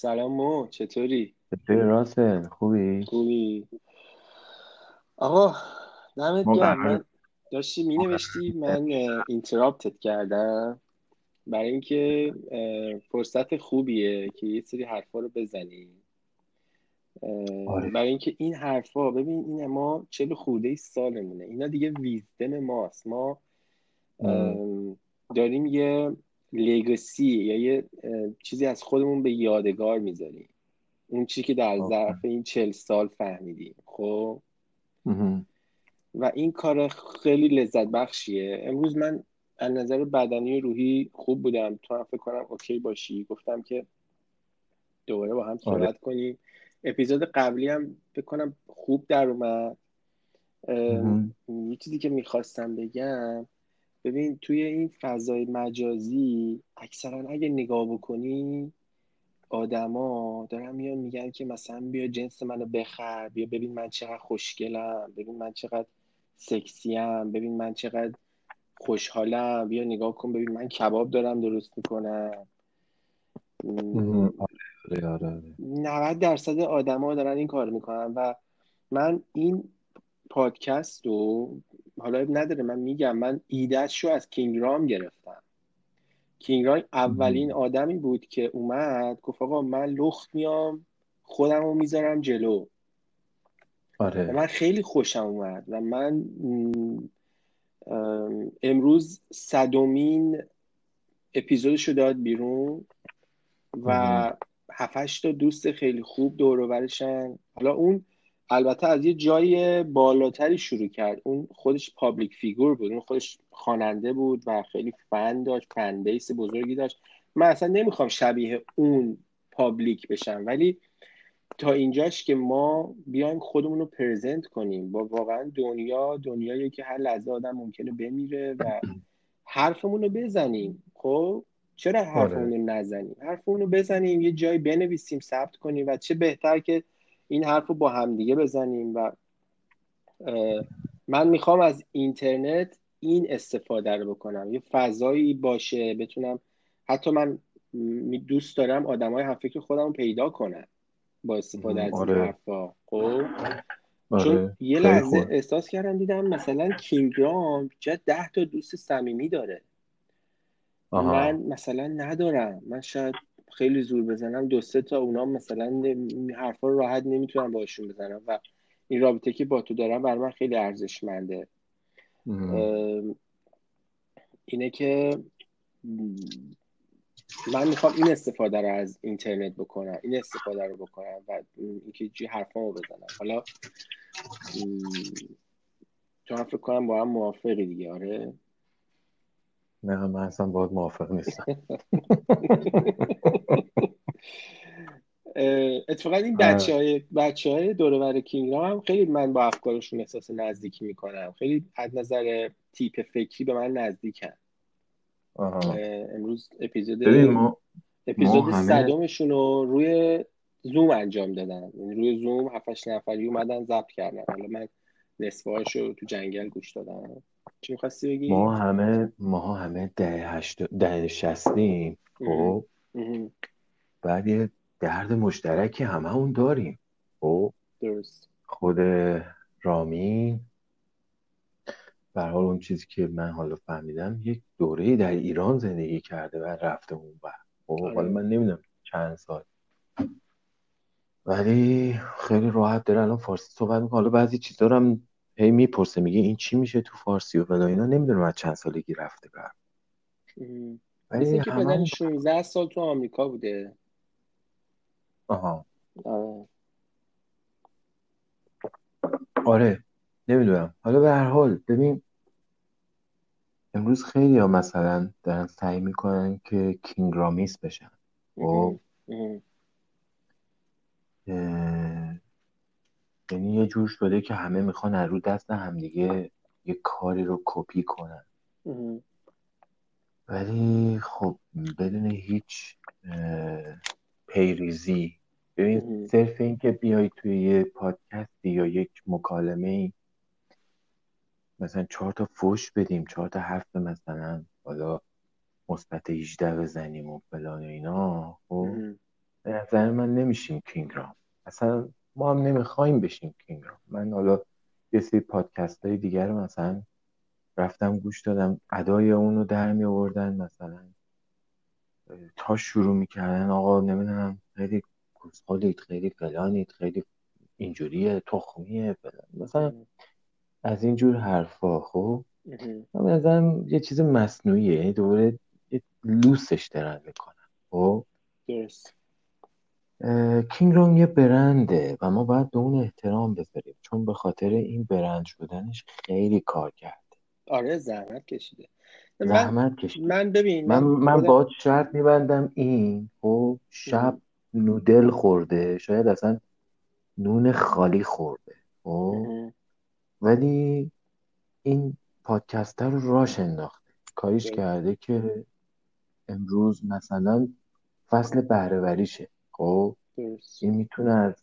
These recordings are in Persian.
سلام مو چطوری؟ چطوری راسل؟ خوبی؟ خوبی؟ آقا دمت گرم. من داشتی می نوشتی من اینتراپتت کردم. برای اینکه فرصت خوبیه که یه سری حرفا رو بزنی. اه، آره. برای اینکه این حرفا ببین این ما چلو خورده ای سالمونه. اینا دیگه ویزدم ماست. ما داریم یه لگاسی یا یه چیزی از خودمون به یادگار می‌ذاریم. اون چیزی که در. ظرف این چل سال فهمیدیم خب. و این کار خیلی لذت بخشیه امروز من از نظر بدنی و روحی خوب بودم. تو هم فکر کنم اوکی باشی. گفتم که دوباره با هم آره. صحبت کنیم. اپیزود قبلی هم فکر کنم خوب در اومد. یه چیزی که می‌خواستم بگم ببین توی این فضای مجازی اکثرا اگه نگاه بکنی آدما دارن میان میگن که مثلا بیا جنس منو بخر بیا ببین من چقدر خوشگلم ببین من چقدر سکسیم ببین من چقدر خوشحالم. بیا نگاه کن ببین من کباب دارم درست می‌کنم. مهم. آره آره آره 90 درصد آدما دارن این کار می‌کنن و من این پادکست رو حالا نداره من میگم من ایدهش رو از کینگ رام گرفتم کینگ رام اولین. آدمی بود که اومد گفت آقا من لخت میام خودم رو می‌ذارم جلو و آره من خیلی خوشم اومد و من امروز صدومین اپیزودش رو داد بیرون. و هفتش تا دوست خیلی خوب دور حالا اون البته از یه جای بالاتری شروع کرد. اون خودش public figure بود. اون خودش خواننده بود و خیلی فن داشت fan base بزرگی داشت. من اصلا نمی‌خوام شبیه اون public بشم. ولی تا اینجاش که ما بیایم خودمون رو present کنیم. با واقعا دنیا دنیایی که هر لحظه آدم ممکنه بمیره و حرفمون رو بزنیم. خب؟ چرا حرفمون آره رو نزنیم؟ حرفمون رو بزنیم یه جایی بنویسیم ثبت کنیم و چه بهتر که این حرف رو با همدیگه بزنیم و من می‌خوام از اینترنت این استفاده رو بکنم. یه فضایی باشه بتونم حتی من دوست دارم آدم های هم فکر خودم رو پیدا کنم با استفاده. از این آره. حرفا. خب؟ چون آره یه خیلی لحظه احساس کردم دیدم مثلا کینگرام چه ده تا دوست صمیمی داره. من مثلا ندارم. من شاید خیلی زور بزنم. دو سه تا اونا مثلا حرفا رو راحت نمی‌تونم باشون بزنم و این رابطه که با تو دارم برای من خیلی ارزشمنده. اینه که من می‌خوام این استفاده رو از اینترنت بکنم این استفاده رو بکنم و اینکه جی حرفامو بزنم. حالا تو هم فکر کنم با هم موافقی دیگه آره؟ نه من اصلا باید موافق نیستم. اتفاقا این بچه آره. های بچه های دور و بر کینگدام هم خیلی من با افکارشون احساس نزدیکی می‌کنم. خیلی از نظر تیپ فکری به من نزدیکن. امروز اپیزود ما اپیزود صدمشون رو روی زوم انجام دادن. یعنی روی زوم هفتش نفری اومدن ضبط کردن. حالا من نصفه رو تو جنگل گوش دادم. چی می‌خواستی بگی؟ ما همه ما همه ده هشت ده شستیم خب؟ بعد یه درد مشترکی هممون داریم خب؟ درست. خود رامین به حال اون چیزی که من حالا فهمیدم یک دوره در ایران زندگی کرده و رفته اون بر خب؟ حالا آره من نمی‌دونم چند سال. ولی خیلی راحت داره الان فارسی صحبت می‌کنه. حالا بعضی چیزا رو هم هی می‌پرسه میگه این چی میشه تو فارسی و فلان اینا؟ نمی‌دونم از چند سالگی رفته بر ولی اینکه پدر هممون 16 سال تو آمریکا بوده. آها. آره. آره. نمی‌دونم. حالا به هر حال ببین امروز خیلی ها مثلا دارن سعی می‌کنن که کینگرامیس بشن. خب؟ یعنی یه جور شده که همه می‌خوان از رو دست همدیگه یه کاری رو کپی کنن. اه، ولی خب بدون هیچ پیریزی. ببین. صرف این که بیای توی یه پادکستی یا یک مکالمه ای مثلا چهار تا فوش بدیم چهار تا حرف مثلا حالا مثبت 18 بزنیم و فلان و اینا خب. به نظر من نمیشیم کینگرام اصلا ما هم نمی‌خوایم بشیم کینگرام من حالا یه سری پادکست های دیگر رو مثلا رفتم گوش دادم. ادای اون رو در می آوردن مثلا. تا شروع می‌کردن. آقا نمی‌دونم خیلی کسخالید خیلی فلانید خیلی اینجوریه تخمیه فلان. مثلا از اینجور حرفا خب؟ من نظرم یه چیز مصنوعیه. یعنی دوباره لوسش دارن می‌کنن. خب؟ درست. کینگ یه برنده و ما باید به اون احترام بذاریم. چون به خاطر این برند شدنش خیلی کار کرده. آره زحمت کشیده. زحمت کشیده. من ببین من, من با شرط میبندم این خب شب نودل خورده شاید اصلا نون خالی خورده خب. ولی این پادکستر رو راش انداخته. کاریش کرده که امروز مثلا فصل بهرهوریشه. خب این می‌تونه از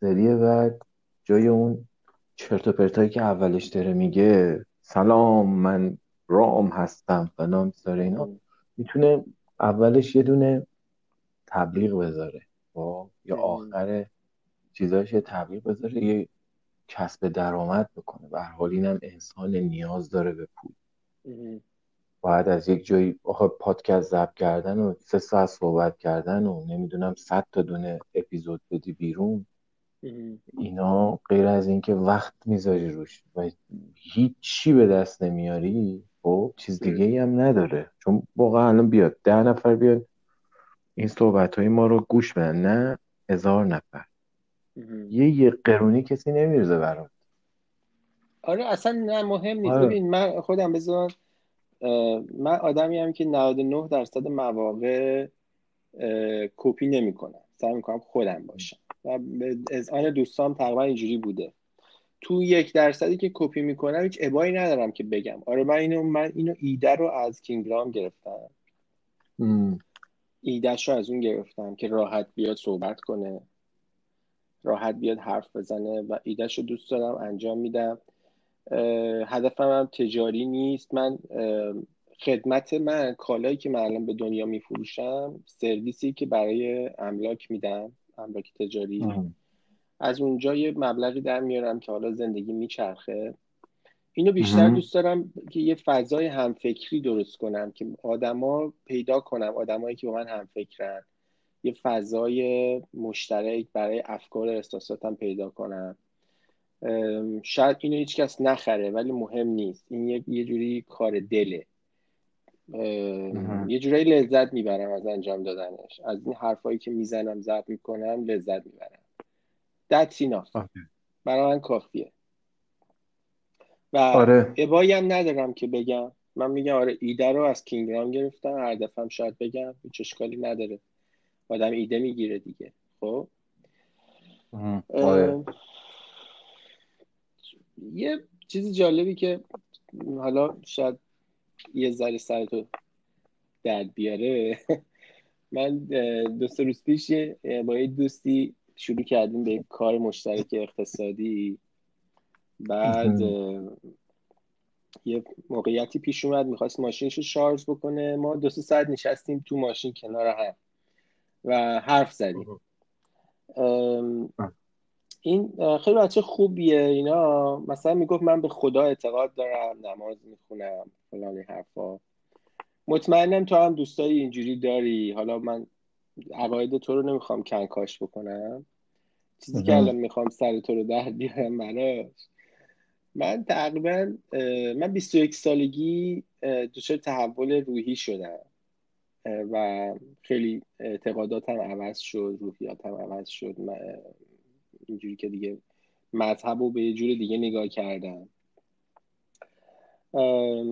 سری بعد جای اون چرت و پرتایی که اولش داره میگه سلام من رام هستم فلان سر اینا می‌تونه اولش یه دونه تبلیغ بذاره خب؟ یا آخر چیزاش یه تبلیغ بذاره یه کسب درآمد بکنه. به حال اینم انسان نیاز داره به پول. باید از یک جایی آخه پادکست ضبط کردن و سه ساعت صحبت کردن و نمی‌دونم صد تا دونه اپیزود بدی بیرون. اینا غیر از اینکه وقت می‌ذاری روش و هیچی به دست نمیاری خب چیز دیگه ای هم نداره. چون واقعا الان بیاد ده نفر بیاد این صحبت های ما رو گوش بدن نه هزار نفر. یه یه قرونی کسی نمیرزه برات. آره اصلا نه مهم نیست. آره. ببین من خودم بذار من آدمی هم که 99 درصد مواقع کپی نمی‌کنم. سعی می‌کنم خودم باشم. و از آن دوستام تقریبا اینجوری بوده. تو یک درصدی که کپی می‌کنم هیچ ابایی ندارم که بگم. آره من اینو من اینو ایده رو از کینگرام گرفتم. ایدهش رو از اون گرفتم که راحت بیاد صحبت کنه راحت بیاد حرف بزنه و ایدهش رو دوست دارم انجام میدم. هدفم هم تجاری نیست. من خدمت من کالایی که من الان به دنیا میفروشم سرویسی که برای املاک میدم املاک تجاری. از اونجا یه مبلغی در میارم که حالا زندگی میچرخه. اینو بیشتر دوست دارم که یه فضای همفکری درست کنم که آدما پیدا کنم آدمایی که با من همفکرن. یه فضای مشترک برای افکار احساساتم پیدا کنم. شاید اینو هیچ کس نخره ولی مهم نیست. این یه, یه جوری کار دله. یه جورایی لذت می‌برم از انجام دادنش. از این حرفایی که می‌زنم ضبط می‌کنم لذت می‌برم. That's enough. برای من کافیه. و آره. ابایی هم ندارم که بگم. من میگم آره ایده رو از کینگرام گرفتم. هر دفعه شاید بگم. هیچ اشکالی نداره. آدم ایده می‌گیره دیگه. خب؟ آره. یه چیز جالبی که حالا شاید یه ذره سرتو درد بیاره. من دو سه روز پیش با یه دوستی شروع کردیم به کار مشترک اقتصادی. بعد یه موقعیتی پیش اومد می‌خواست ماشینش رو شارژ بکنه. ما دو سه ساعت نشستیم تو ماشین کنار هم و حرف زدیم. این خیلی بچه خوبیه اینا. مثلا می‌گفت من به خدا اعتقاد دارم نماز می‌خونم فلان حرفا. مطمئنم تو هم دوستایی اینجوری داری. حالا من عقاید تو رو نمی‌خوام کنکاش بکنم. چیزی که الان می‌خوام سر تو رو در بیارم براش. من تقریبا من 21 سالگی دچار تحول روحی شدم. و خیلی اعتقاداتم عوض شد روحیاتم عوض شد. اینجوری که دیگه مذهب رو به یه جور دیگه نگاه کردم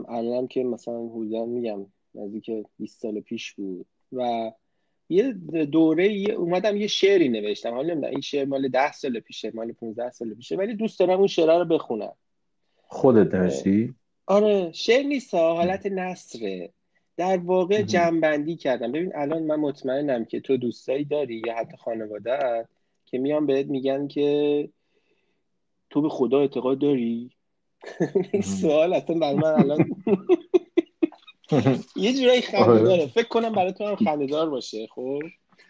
الانم که مثلا حدودا میگم نزدیک 20 سال پیش بود و یه دوره اومدم یه شعری نوشتم. حالا نمی‌دونم این شعر مال 10 سال پیشه مال 15 سال پیشه ولی دوست دارم اون شعر رو بخونم. خودت نوشتی؟ آره شعر نیست حالت نصره در واقع جمعبندی کردم. ببین الان من مطمئنم که تو دوستایی داری یا حتی خانواده که میان بهت میگن که تو به خدا اعتقاد داری؟ این سوال اصلا برای من الان یه جورایی خنده آره. داره. فکر کنم برای تو هم خنده دار باشه خب؟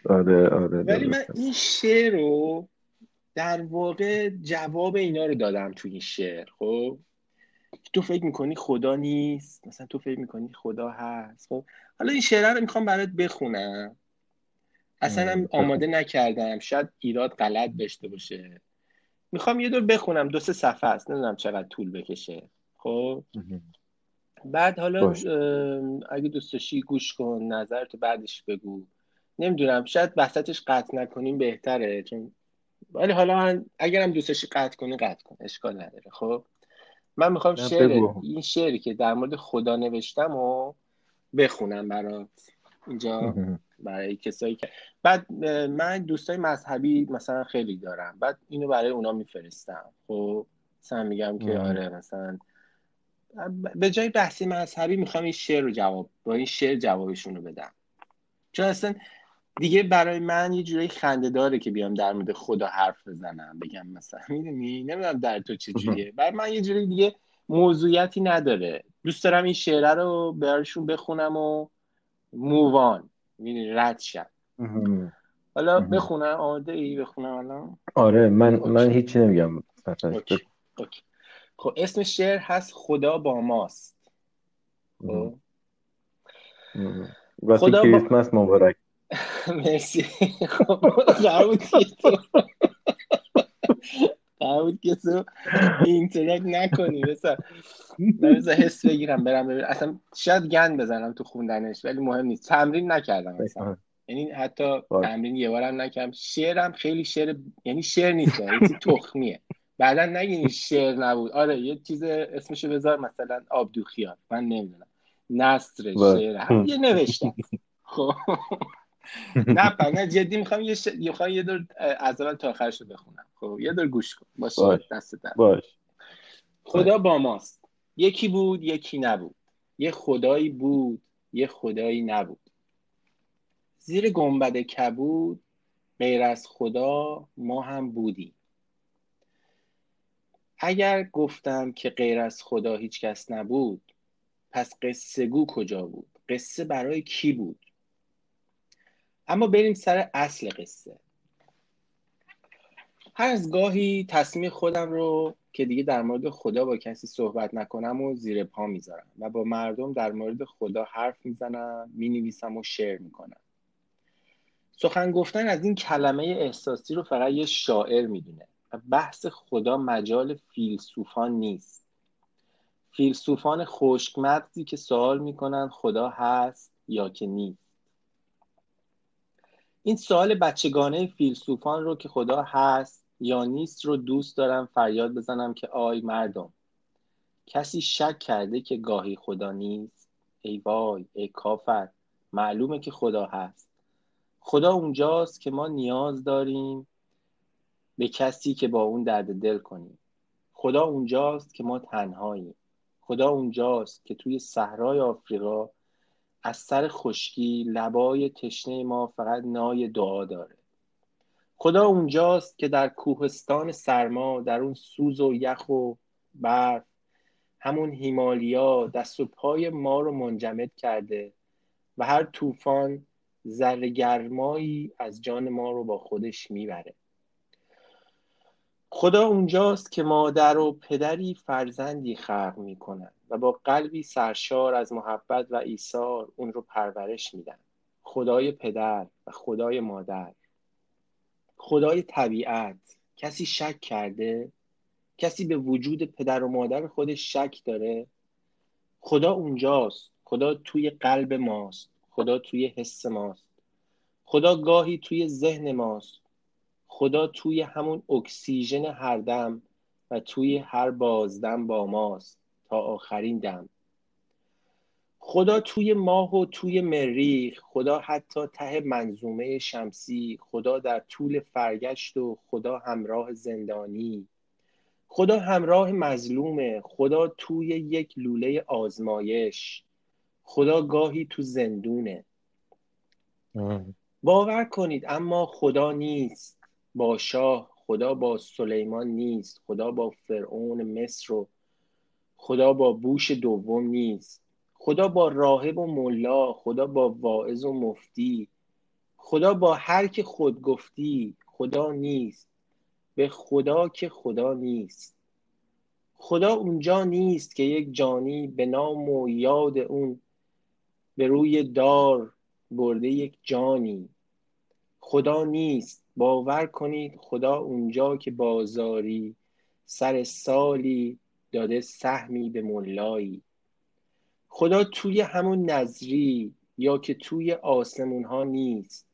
آره آره ولی من این شعر رو در واقع جواب اینا رو دادم تو این شعر خب؟ تو فکر می‌کنی خدا نیست؟ مثلا تو فکر می‌کنی خدا هست خب؟ حالا این شعر رو می‌خوام برات بخونم. اصلا هم آماده نکردم. شاید ایراد غلط داشته باشه. می‌خوام یه دور بخونم. دو سه صفحه است. نمی‌دونم چقدر طول بکشه. خب؟ بعد حالا اگه دوست داشتی گوش کن. نظرتو بعدش بگو. نمی‌دونم. شاید وسطش قطع نکنیم بهتره. چون ولی حالا من اگرم دوست داشتی قطع کنی قطع کن. اشکال نداره. خب؟ من می‌خوام شعر این شعری که در مورد خدا نوشتم و بخونم برات. اینجا برای کسایی که بعد من دوستای مذهبی مثلا خیلی دارم. بعد اینو برای اونا میفرستم. خب مثلا میگم که آره مثلا به جای بحثی مذهبی می‌خوام این شعر رو جواب با این شعر جوابشون رو بدم. چون اصلا دیگه برای من یه جوری خنده داره که بیام در مورد خدا حرف بزنم. بگم مثلا می‌دونی؟ نمی‌دونم در تو چه جوریه. برای من یه جوری دیگه موضوعیتی نداره. دوست دارم این شعره رو براشون بخونم و مووان می‌دونی رد شد. حالا بخونم. آماده ای بخونم الان؟ آره من من هیچی نمیگم. خب اسم شعر هست خدا با ماست. خب. خدا کریسمس مبارک. مرسی. خب قرار بود که تو اینترنت نکنی. بسا بسا حس بگیرم برم ببینم اصلا شاید گند بزنم تو خوندنش ولی مهم نیست. تمرین نکردم اصلا. یعنی حتی تمرین یه بارم نکردم. شعرم خیلی شعر یعنی شعر نیست. یعنی تخمیه. بعدا نگین شعر نبود. آره یه چیز اسمشو بذار مثلا آبدوخیار من نمی‌دونم. نصر شعر. یه نوشتم. خب. نه نه جدی می‌خوام یه ش... یه دور از اول تا آخرش رو بخونم. خب یه دور گوش کن. باشه باش. دست در باش. خدا با ماست. یکی بود یکی نبود. یه خدایی بود یه خدایی نبود. زیر گنبد کبود غیر از خدا ما هم بودیم. اگر گفتم که غیر از خدا هیچ کس نبود پس قصه گو کجا بود؟ قصه برای کی بود؟ اما بریم سر اصل قصه. هر از گاهی تصمیم خودم رو که دیگه در مورد خدا با کسی صحبت نکنم و زیر پا می‌ذارم و با مردم در مورد خدا حرف می‌زنم می‌نویسم و شعر می‌کنم. سخن گفتن از این کلمه احساسی رو فقط یه شاعر می‌دونه و بحث خدا مجال فیلسوفان نیست. فیلسوفان خشکمغزی که سوال می‌کنن خدا هست یا که نیست. این سوال بچگانه فیلسوفان رو که خدا هست یا نیست رو دوست دارم فریاد بزنم که آی مردم کسی شک کرده که گاهی خدا نیست؟ ای وای ای کافر معلومه که خدا هست. خدا اونجاست که ما نیاز داریم به کسی که با اون درد دل کنیم. خدا اونجاست که ما تنهاییم. خدا اونجاست که توی صحرای آفریقا از سر خشکی لبای تشنه ما فقط نای دعا داره. خدا اونجاست که در کوهستان سرما در اون سوز و یخ و برف همون هیمالیا دست و پای ما رو منجمد کرده و هر طوفان ذره گرمایی از جان ما رو با خودش می‌بره. خدا اونجاست که مادر و پدری فرزندی خلق می‌کنن و با قلبی سرشار از محبت و ایثار اون رو پرورش میدن. خدای پدر و خدای مادر. خدای طبیعت. کسی شک کرده؟ کسی به وجود پدر و مادر خودش شک داره؟ خدا اونجاست. خدا توی قلب ماست. خدا توی حس ماست. خدا گاهی توی ذهن ماست. خدا توی همون اکسیژن هر دم و توی هر بازدم با ماست تا آخرین دم. خدا توی ماه و توی مریخ خدا حتی ته منظومه شمسی خدا در طول فرگشت و خدا همراه زندانی. خدا همراه مظلومه خدا توی یک لوله آزمایش. خدا گاهی تو زندونه. باور کنید اما خدا نیست. با شاه خدا با سلیمان نیست خدا با فرعون مصر و خدا با بوش دوم نیست. خدا با راهب و ملا خدا با واعظ و مفتی. خدا با هر که خود گفتی خدا نیست. به خدا که خدا نیست. خدا اونجا نیست که یک جانی به نام و یاد اون به روی دار برده یک جانی. خدا نیست. باور کنید خدا اونجا که بازاری سر سالی داده سهمی به ملایی. خدا توی همون نظری یا که توی آسمون ها نیست.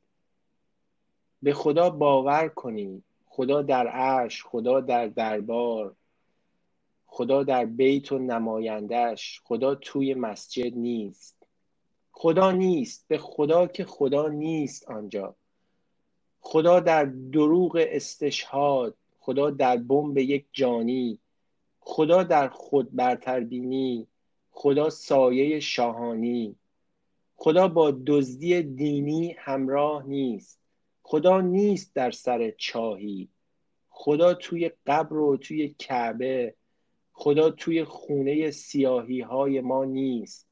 به خدا باور کنید. خدا در عرش خدا در دربار خدا در بیت و نمایندش خدا توی مسجد نیست. خدا نیست. به خدا که خدا نیست آنجا. خدا در دروغ استشهاد خدا در بمب یک جانی خدا در خود برتربینی خدا سایه شاهانی خدا با دزدی دینی همراه نیست خدا نیست در سر چاهی خدا توی قبر و توی کعبه خدا توی خونه سیاهی های ما نیست.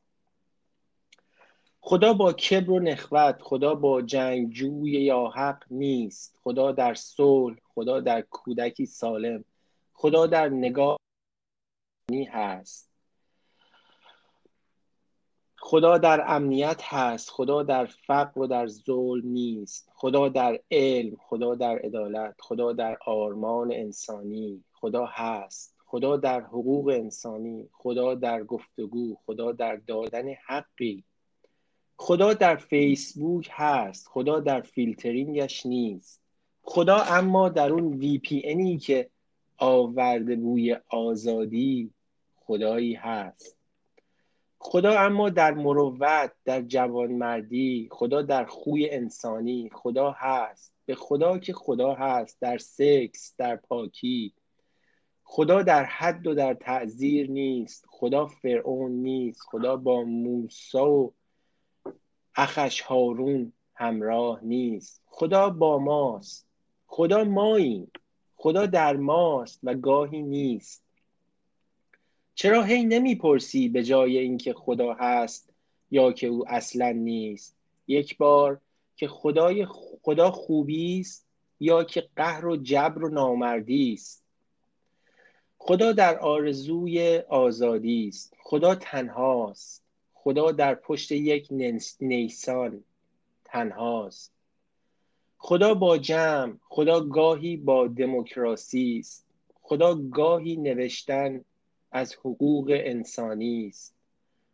خدا با کبر و نخوت خدا با جنگجوی یا حق نیست خدا در صلح خدا در کودکی سالم خدا در نگاه هست خدا در امنیت هست خدا در فقر و در ظلم نیست خدا در علم خدا در عدالت خدا در آرمان انسانی خدا هست خدا در حقوق انسانی خدا در گفتگو خدا در دادن حقی خدا در فیسبوک هست خدا در فیلترینگش نیست. خدا اما در اون وی پی اینی که آورده بوی آزادی خدایی هست. خدا اما در مروت در جوانمردی خدا در خوی انسانی خدا هست. به خدا که خدا هست در سکس در پاکی. خدا در حد و در تعذیر نیست. خدا فرعون نیست. خدا با موسا و اخش هارون همراه نیست. خدا با ماست. خدا ماییم. خدا در ماست و گاهی نیست. چرا هی نمی‌پرسی به جای اینکه خدا هست یا که او اصلا نیست؟ یک بار که خدای خدا خوبی است یا که قهر و جبر و نامردی است. خدا در آرزوی آزادی است. خدا تنهاست. خدا در پشت یک نیسان تنهاست. خدا با جمع خدا گاهی با دموکراسی است. خدا گاهی نوشتن از حقوق انسانی است.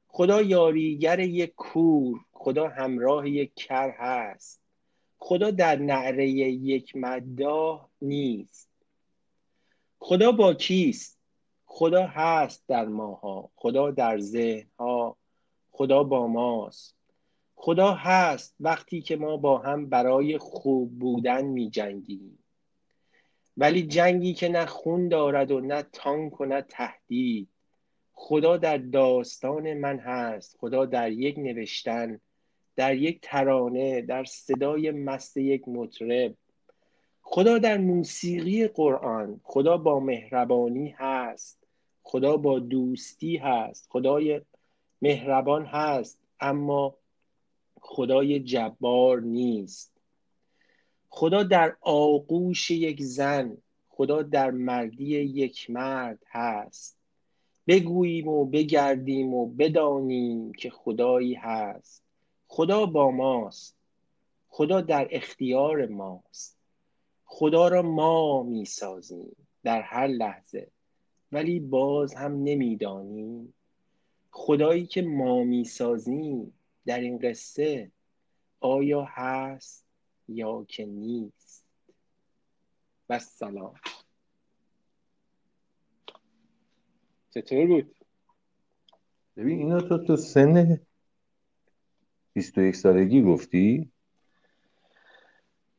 خدا یاریگر یک کور خدا همراه یک کر هست. خدا در نعره یک مداح نیست. خدا با کیست؟ خدا هست در ماها خدا در ذهنها. خدا با ماست. خدا هست وقتی که ما با هم برای خوب بودن می جنگیم ولی جنگی که نه خون دارد و نه تانک و نه تهدید. خدا در داستان من هست. خدا در یک نوشتن در یک ترانه در صدای مست یک مطرب. خدا در موسیقی قرآن. خدا با مهربانی هست. خدا با دوستی هست. خدای مهربان هست اما خدای جبار نیست. خدا در آغوش یک زن خدا در مردی یک مرد هست. بگوییم و بگردیم و بدانیم که خدایی هست. خدا با ماست. خدا در اختیار ماست. خدا را ما می‌سازیم در هر لحظه ولی باز هم نمی‌دانیم. خدایی که ما می‌سازیم در این قصه آیا هست یا که نیست؟ و سلام چطور بود؟ ببین اینا تو تو سن 21 سالگی گفتی؟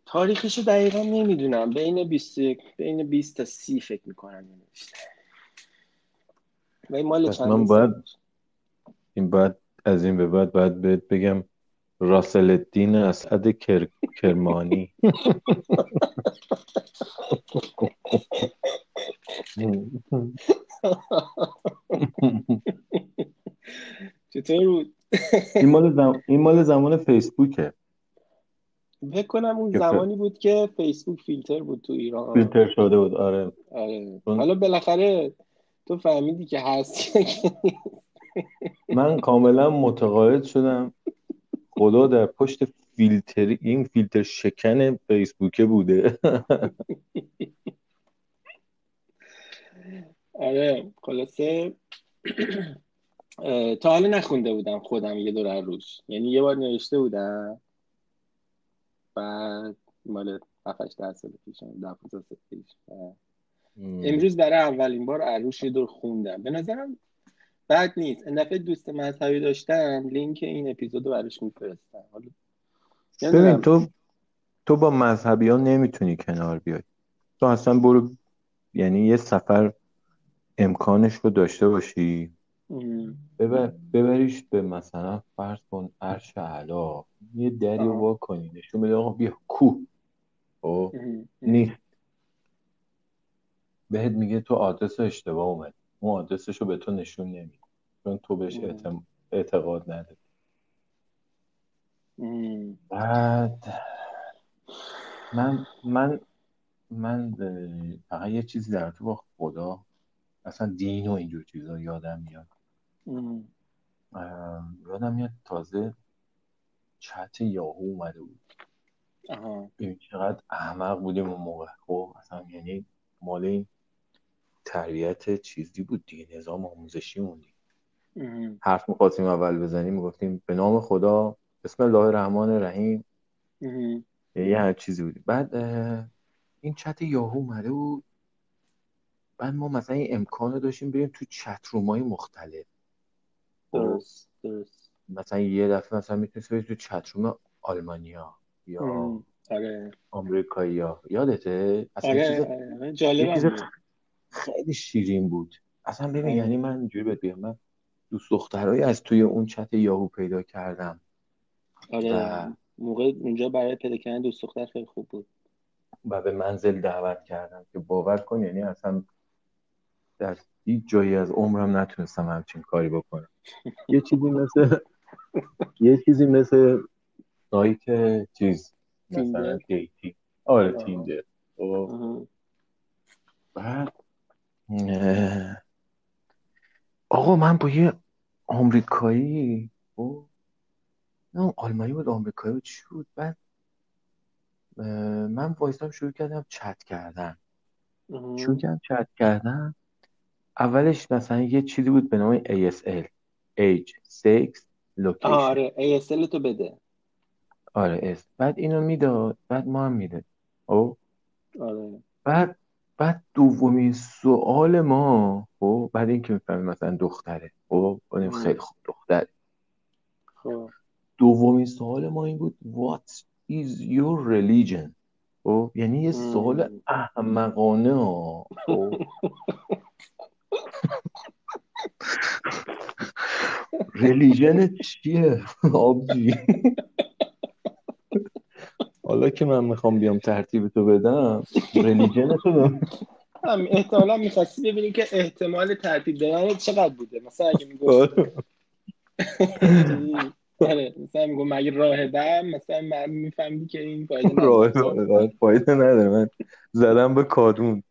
تاریخشو دقیقا نمی‌دونم. بین 20 بین 20 تا 30 فکر می‌کنم. نوشته مال من باید این بعد از این به بعد باید بهت بگم راسل الدین اسعد کر... کرمانی. چطور بود؟ این مال, زم... این مال زمان فیسبوکه. فکر کنم اون زمانی بود که فیسبوک فیلتر بود تو ایران. فیلتر شده بود آره. آره. حالا بالاخره تو فهمیدی که هست من کاملا متقاعد شدم. خدا در پشت فیلتر این فیلتر شکن فیسبوکه بوده. آره خلاصه تا حالا نخونده بودم خودم یه دور روش. یعنی یه بار نوشته بودم. بعد مال 7 در سال پیش. سال پیش امروز برای اولین بار عروش یه دور خوندم. به نظرم بد نیست. این دفعه دوست مذهبی داشتم لینک این اپیزود رو براش میفرستم. ببین تو تو با مذهبی ها نمی‌تونی کنار بیای. تو اصلا برو یعنی یه سفر امکانش رو داشته باشی. ببر... ببریش به مثلا فرض کن عرش علا یه دری رو وا کنی نشون بده آقا بیا کو او خب؟ نیست. بهت میگه تو آدرس اشتباه اومد اون آدرسش رو به تو نشون نمیده چون تو بهش اعتقاد نداری. بعد من من من فقط یه چیزی در تو با خدا اصلا دین و اینجور چیزا یادم میاد. یادم میاد تازه چت یاهو اومده بود. ببین چقدر احمق بودیم اون موقع. خب اصلا یعنی مال این تربیت چیزی بود دیگه نظام آموزشی موندی حرف می‌خواستیم اول بزنیم می‌گفتیم به نام خدا بسم الله الرحمن الرحیم. یه هر چیزی بود بعد این چت یاهو اومده بود. بعد ما مثلا این امکان داشتیم بریم تو چت رومای مختلف؟ درست درست. مثلا یه دفعه مثلا می‌تونست بریم تو چت روم آلمانیا یا آره. آمریکایی ها یادته؟ اصلا آره, آره. خیلی شیرین بود. اصلا ببین. یعنی من اینجوری بهت بگم من دوست دخترایی از توی اون چت یاهو پیدا کردم. آره موقع اونجا برای پیدا کردن دوست دختر خیلی خوب بود. و به منزل دعوت کردم که باور کن یعنی اصلا در هیچ جایی از عمرم نتونستم همچین کاری بکنم. یه چیزی مثل یه چیزی مثل سایت چیز مثلا دیتی. آره تیندر. خب. بعد آقا من با یه آمریکایی خب، نه آلمانی بود آمریکایی بود. چی بود؟ بعد من وایستم شروع کردم چت کردن. شروع کردم چت کردن. اولش مثلا یه چیزی بود به نام ASL Age Sex Location. آره ASL تو بده. آره اس بعد اینو می‌داد بعد ما هم میده او خب؟ آره. بعد بعد دومین سوال ما خب بعد اینکه می‌فهمیم مثلا دختره. خب خیلی خوب دختره. خب. دومین سوال ما این بود What is your religion خب یعنی یه سوال احمقانه خب. ریلیژن چیه؟ آبجی. حالا که من می‌خوام بیام ترتیب تو بدم ریلیژن تو هم احتمالا می‌خواستی ببینی که احتمال ترتیب دادن چقدر بوده. مثلا اگه می‌گفت آره. مثلا میگم مگه راهبم مثلا من میفهمدی که این فایده نداره. فایده نداره. من زدم به کادون.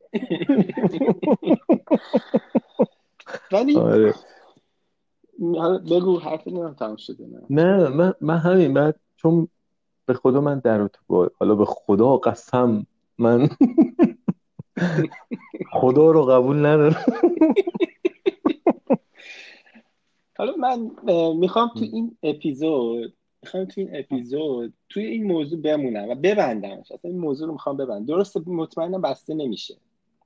ولی آره. بگو حرف نمیم تمام شده نه. نه من, من همین بعد چون به خدا من در حالا به خدا قسم من خدا رو قبول ندارم. حالا من می‌خوام تو این اپیزود می‌خوام تو این اپیزود توی این موضوع بمونم و ببندمش. اصلا این موضوع رو می‌خوام ببندم. درسته مطمئنم بسته نمیشه.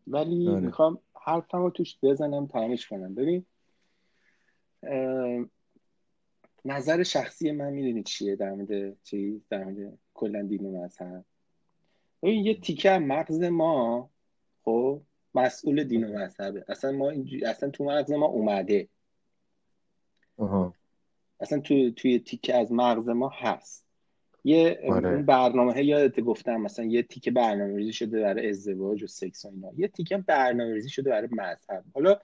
ولی آره. می‌خوام حرفم رو توش بزنم تمامش کنم. ببین نظر شخصی من می‌دونی چیه در مورد چی در مورد کلا دین و مذهب. ببین یه تیکه مغز ما خب مسئول دین و مذهبه. اصلا ما اصلا تو مغز ما اومده. اصلا تو توی تیکه از مغز ما هست. یه آره. برنامه یادت گفتم مثلا یه تیکه برنامه ریزی شده برای ازدواج و سکس و اینا. یه تیکه برنامه ریزی شده برای مذهب. حالا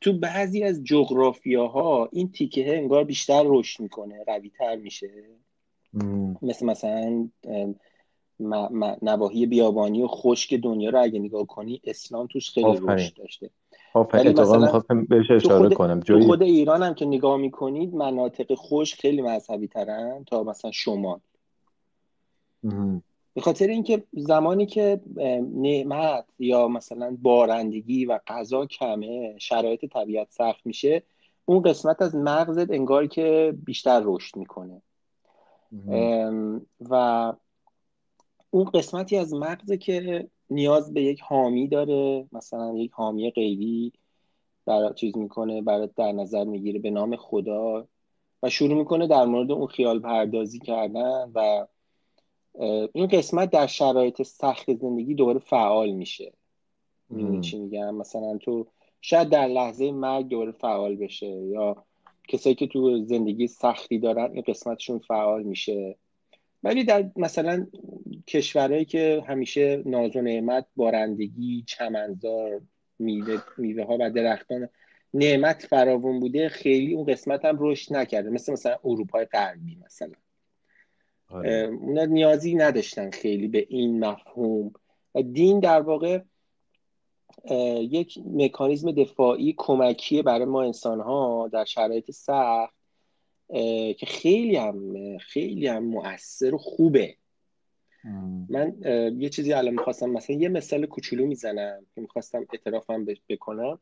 تو بعضی از جغرافیاها این تیکه انگار بیشتر رشد می‌کنه قوی تر میشه مثل مثلا نواحی بیابانی و خشک دنیا رو اگه نگاه کنی اسلام توش خیلی رشد داشته. اتفاقا بهش اشاره کنم. جایی... خود ایران هم که نگاه می‌کنید مناطق خشک خیلی مذهبی ترن تا مثلا شمال. به خاطر اینکه زمانی که نعمت یا مثلا بارندگی و غذا کمه شرایط طبیعت سخت میشه اون قسمت از مغزت انگار که بیشتر رشد می‌کنه. و اون قسمتی از مغزه که نیاز به یک حامی داره مثلا یک حامی غیبی برای چیز می‌کنه برای در نظر می‌گیره به نام خدا و شروع می‌کنه در مورد اون خیال پردازی کردن و این قسمت در شرایط سخت زندگی دوباره فعال میشه. می‌دونی چی میگم؟ مثلا تو شاید در لحظه مرگ دوباره فعال بشه یا کسایی که تو زندگی سختی دارن این قسمتشون فعال میشه. ولی در مثلا کشورهایی که همیشه ناز و نعمت بارندگی چمنزار میوه, میوه ها و درختان نعمت فراوون بوده خیلی اون قسمت هم رشد نکرده. مثل مثلا اروپای غربی مثلا. اونا نیازی نداشتن خیلی به این مفهوم. و دین در واقع یک مکانیزم دفاعی کمکی برای ما انسان ها در شرایط سخت که خیلی هم خیلی هم مؤثر و خوبه. من یه چیزی الان می‌خواستم مثلا یه مثال کوچولو می‌زنم که می‌خواستم اعترافم بکنم.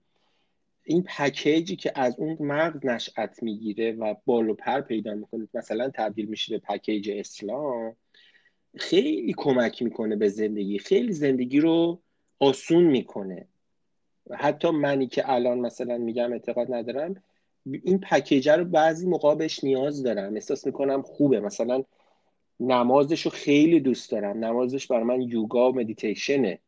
این پکیجی که از اون مغز نشأت می‌گیره و بال و پر پیدا می‌کنه مثلا تبدیل میشه به پکیج اسلام خیلی کمک می‌کنه به زندگی. خیلی زندگی رو آسون می‌کنه. حتی منی که الان مثلا میگم اعتقاد ندارم این پکیجه رو بعضی موقع بهش نیاز دارم. احساس می‌کنم خوبه. مثلا نمازش رو خیلی دوست دارم. نمازش برای من یوگا و مدیتیشنه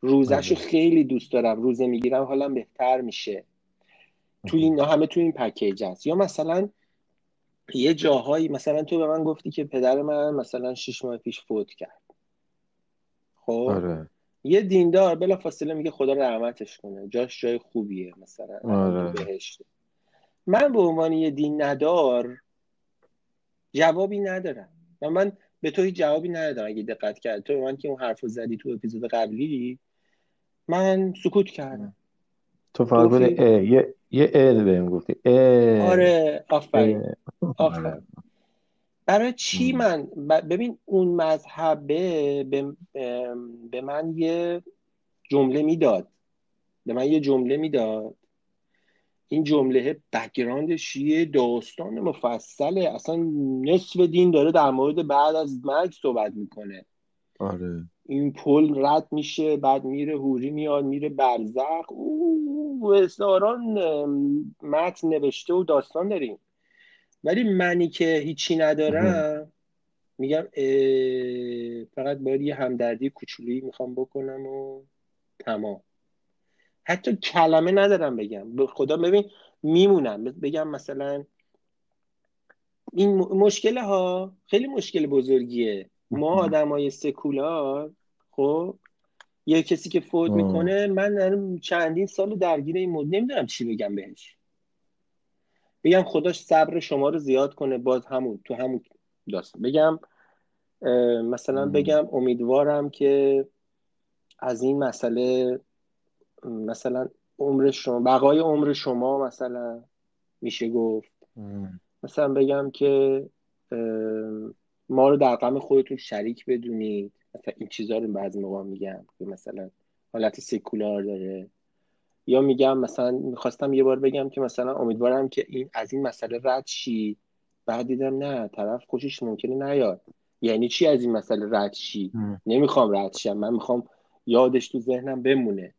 روزش رو آره. خیلی دوست دارم. روزه می‌گیرم حالم بهتر میشه. تو این همه تو این پکیج هست. یا مثلا یه جاهایی مثلا تو به من گفتی که پدر من مثلا شش ماه پیش فوت کرد. خب؟ آره. یه دیندار بلا فاصله میگه خدا رحمتش کنه. جاش جای خوبیه مثلا. آره. بهشته من به عنوان یه دین ندار جوابی ندارم. و من به تو هیچ جوابی ندادم. اگه دقت کرد. تو من که اون حرف زدی تو اپیزود قبلی من سکوت کردم. تو فقط یه یه ال بهم گفتی. آره آفرین. آفرین. برای چی من ببین اون مذهبه به, به من یه جمله می‌داد. به من یه جمله می‌داد. این جمله بکگراندش یه داستان مفصله اصلا نصف دین داره در مورد بعد از مرگ صحبت می‌کنه. آره. این پل رد میشه بعد میره هوری میاد میره برزخ. او هزاران متن نوشته و داستان داریم. ولی منی که هیچی ندارم میگم فقط باید یه همدردی کوچولی می‌خوام بکنم و تمام. حتی کلمه ندارم بگم. به خدا ببین میمونم. بگم مثلا این مشکل ها خیلی مشکل بزرگیه. ما آدم های سکولار خب یه کسی که فوت می‌کنه من چندین سال درگیر این مود نمی‌دونم چی بگم بهش. بگم خداش صبر شما رو زیاد کنه باز همون تو همون داست بگم مثلا بگم امیدوارم که از این مسئله مثلا عمر شما بقای عمر شما مثلا میشه گفت. مثلا بگم که ما رو در غم خودتون شریک بدونید. مثلا این چیزها رو بعضی موقع میگم که مثلا حالت سکولار داره. یا میگم مثلا می‌خواستم یه بار بگم که مثلا امیدوارم که این از این مسئله رد شی. بعد دیدم نه طرف خوشش ممکنه نیاد. یعنی چی از این مسئله رد شی؟ نمی‌خوام رد شم. من می‌خوام یادش تو ذهنم بمونه.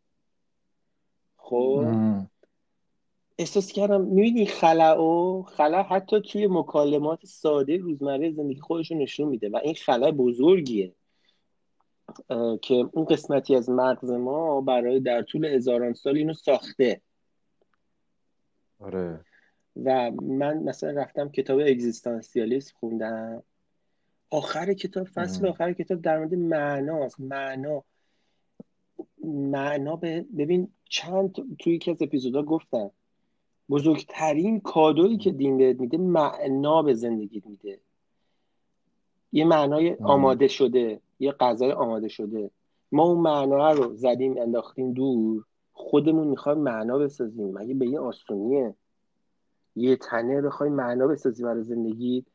خب. احساس کردم می‌بینی خلا و خلا حتی توی مکالمات ساده روزمره زندگی خودشون نشون میده و این خلا بزرگیه. که اون قسمتی از مغز ما برای در طول هزاران سال اینو ساخته. آره. و من مثلا رفتم کتاب اگزیستانسیالیسم خوندم. آخر کتاب فصل آخر کتاب در مورد معناست معنا معنا ببین چند توی یکی از اپیزودا گفتم بزرگترین کادویی که دین بهت میده معنا به زندگیت میده. یه معنای آماده شده یه غذای آماده شده. ما اون معنا رو زدیم انداختیم دور خودمون می‌خوایم معنا بسازیم. مگه به این آسونیه؟ یه تنه بخوای معنا بسازی برای زندگی؟